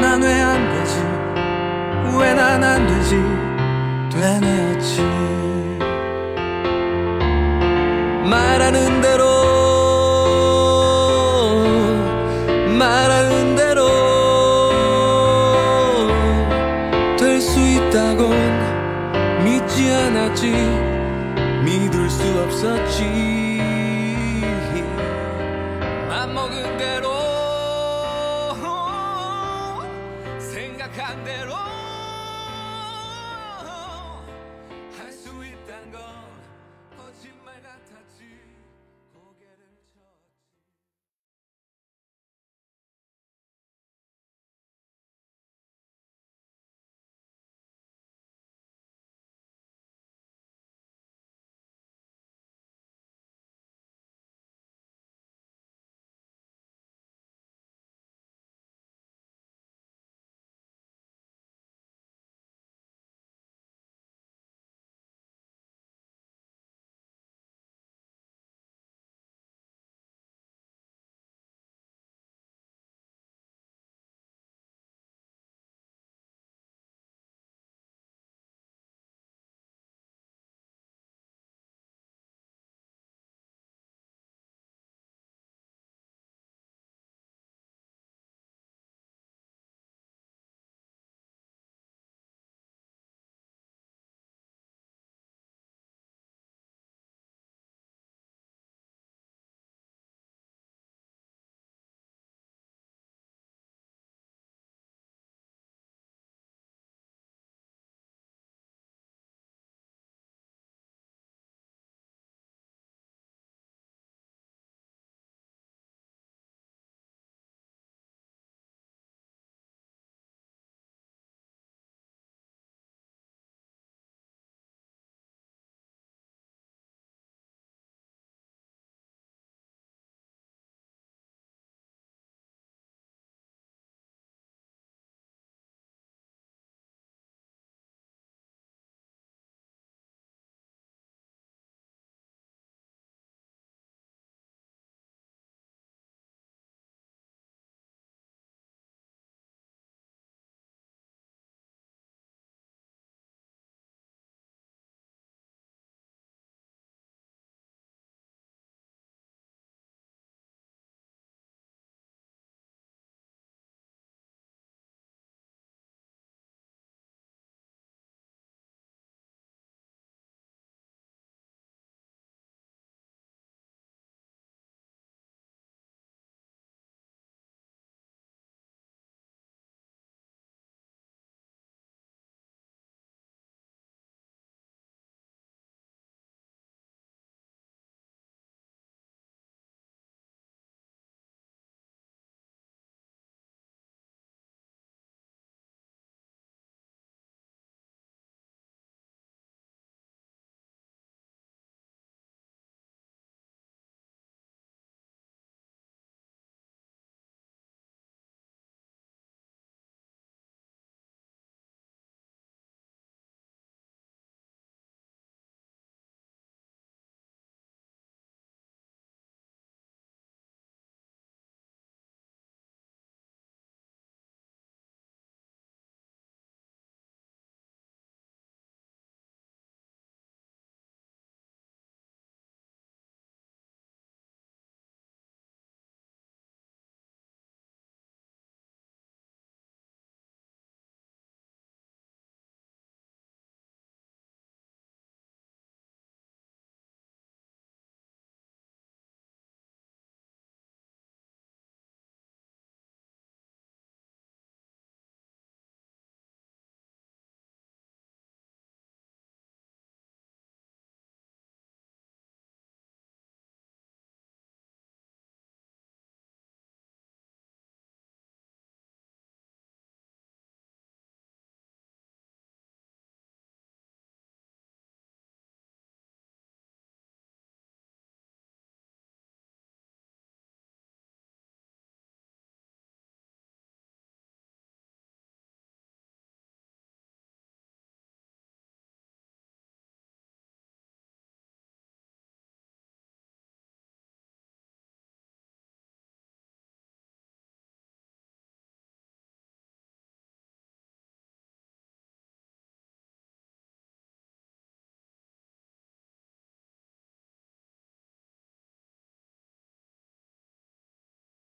난 왜 안 되지? 왜 난 안 되지? 되뇌었지. 말하는 대로 말하는 대로 될 수 있다곤 믿지 않았지. 믿을 수 없었지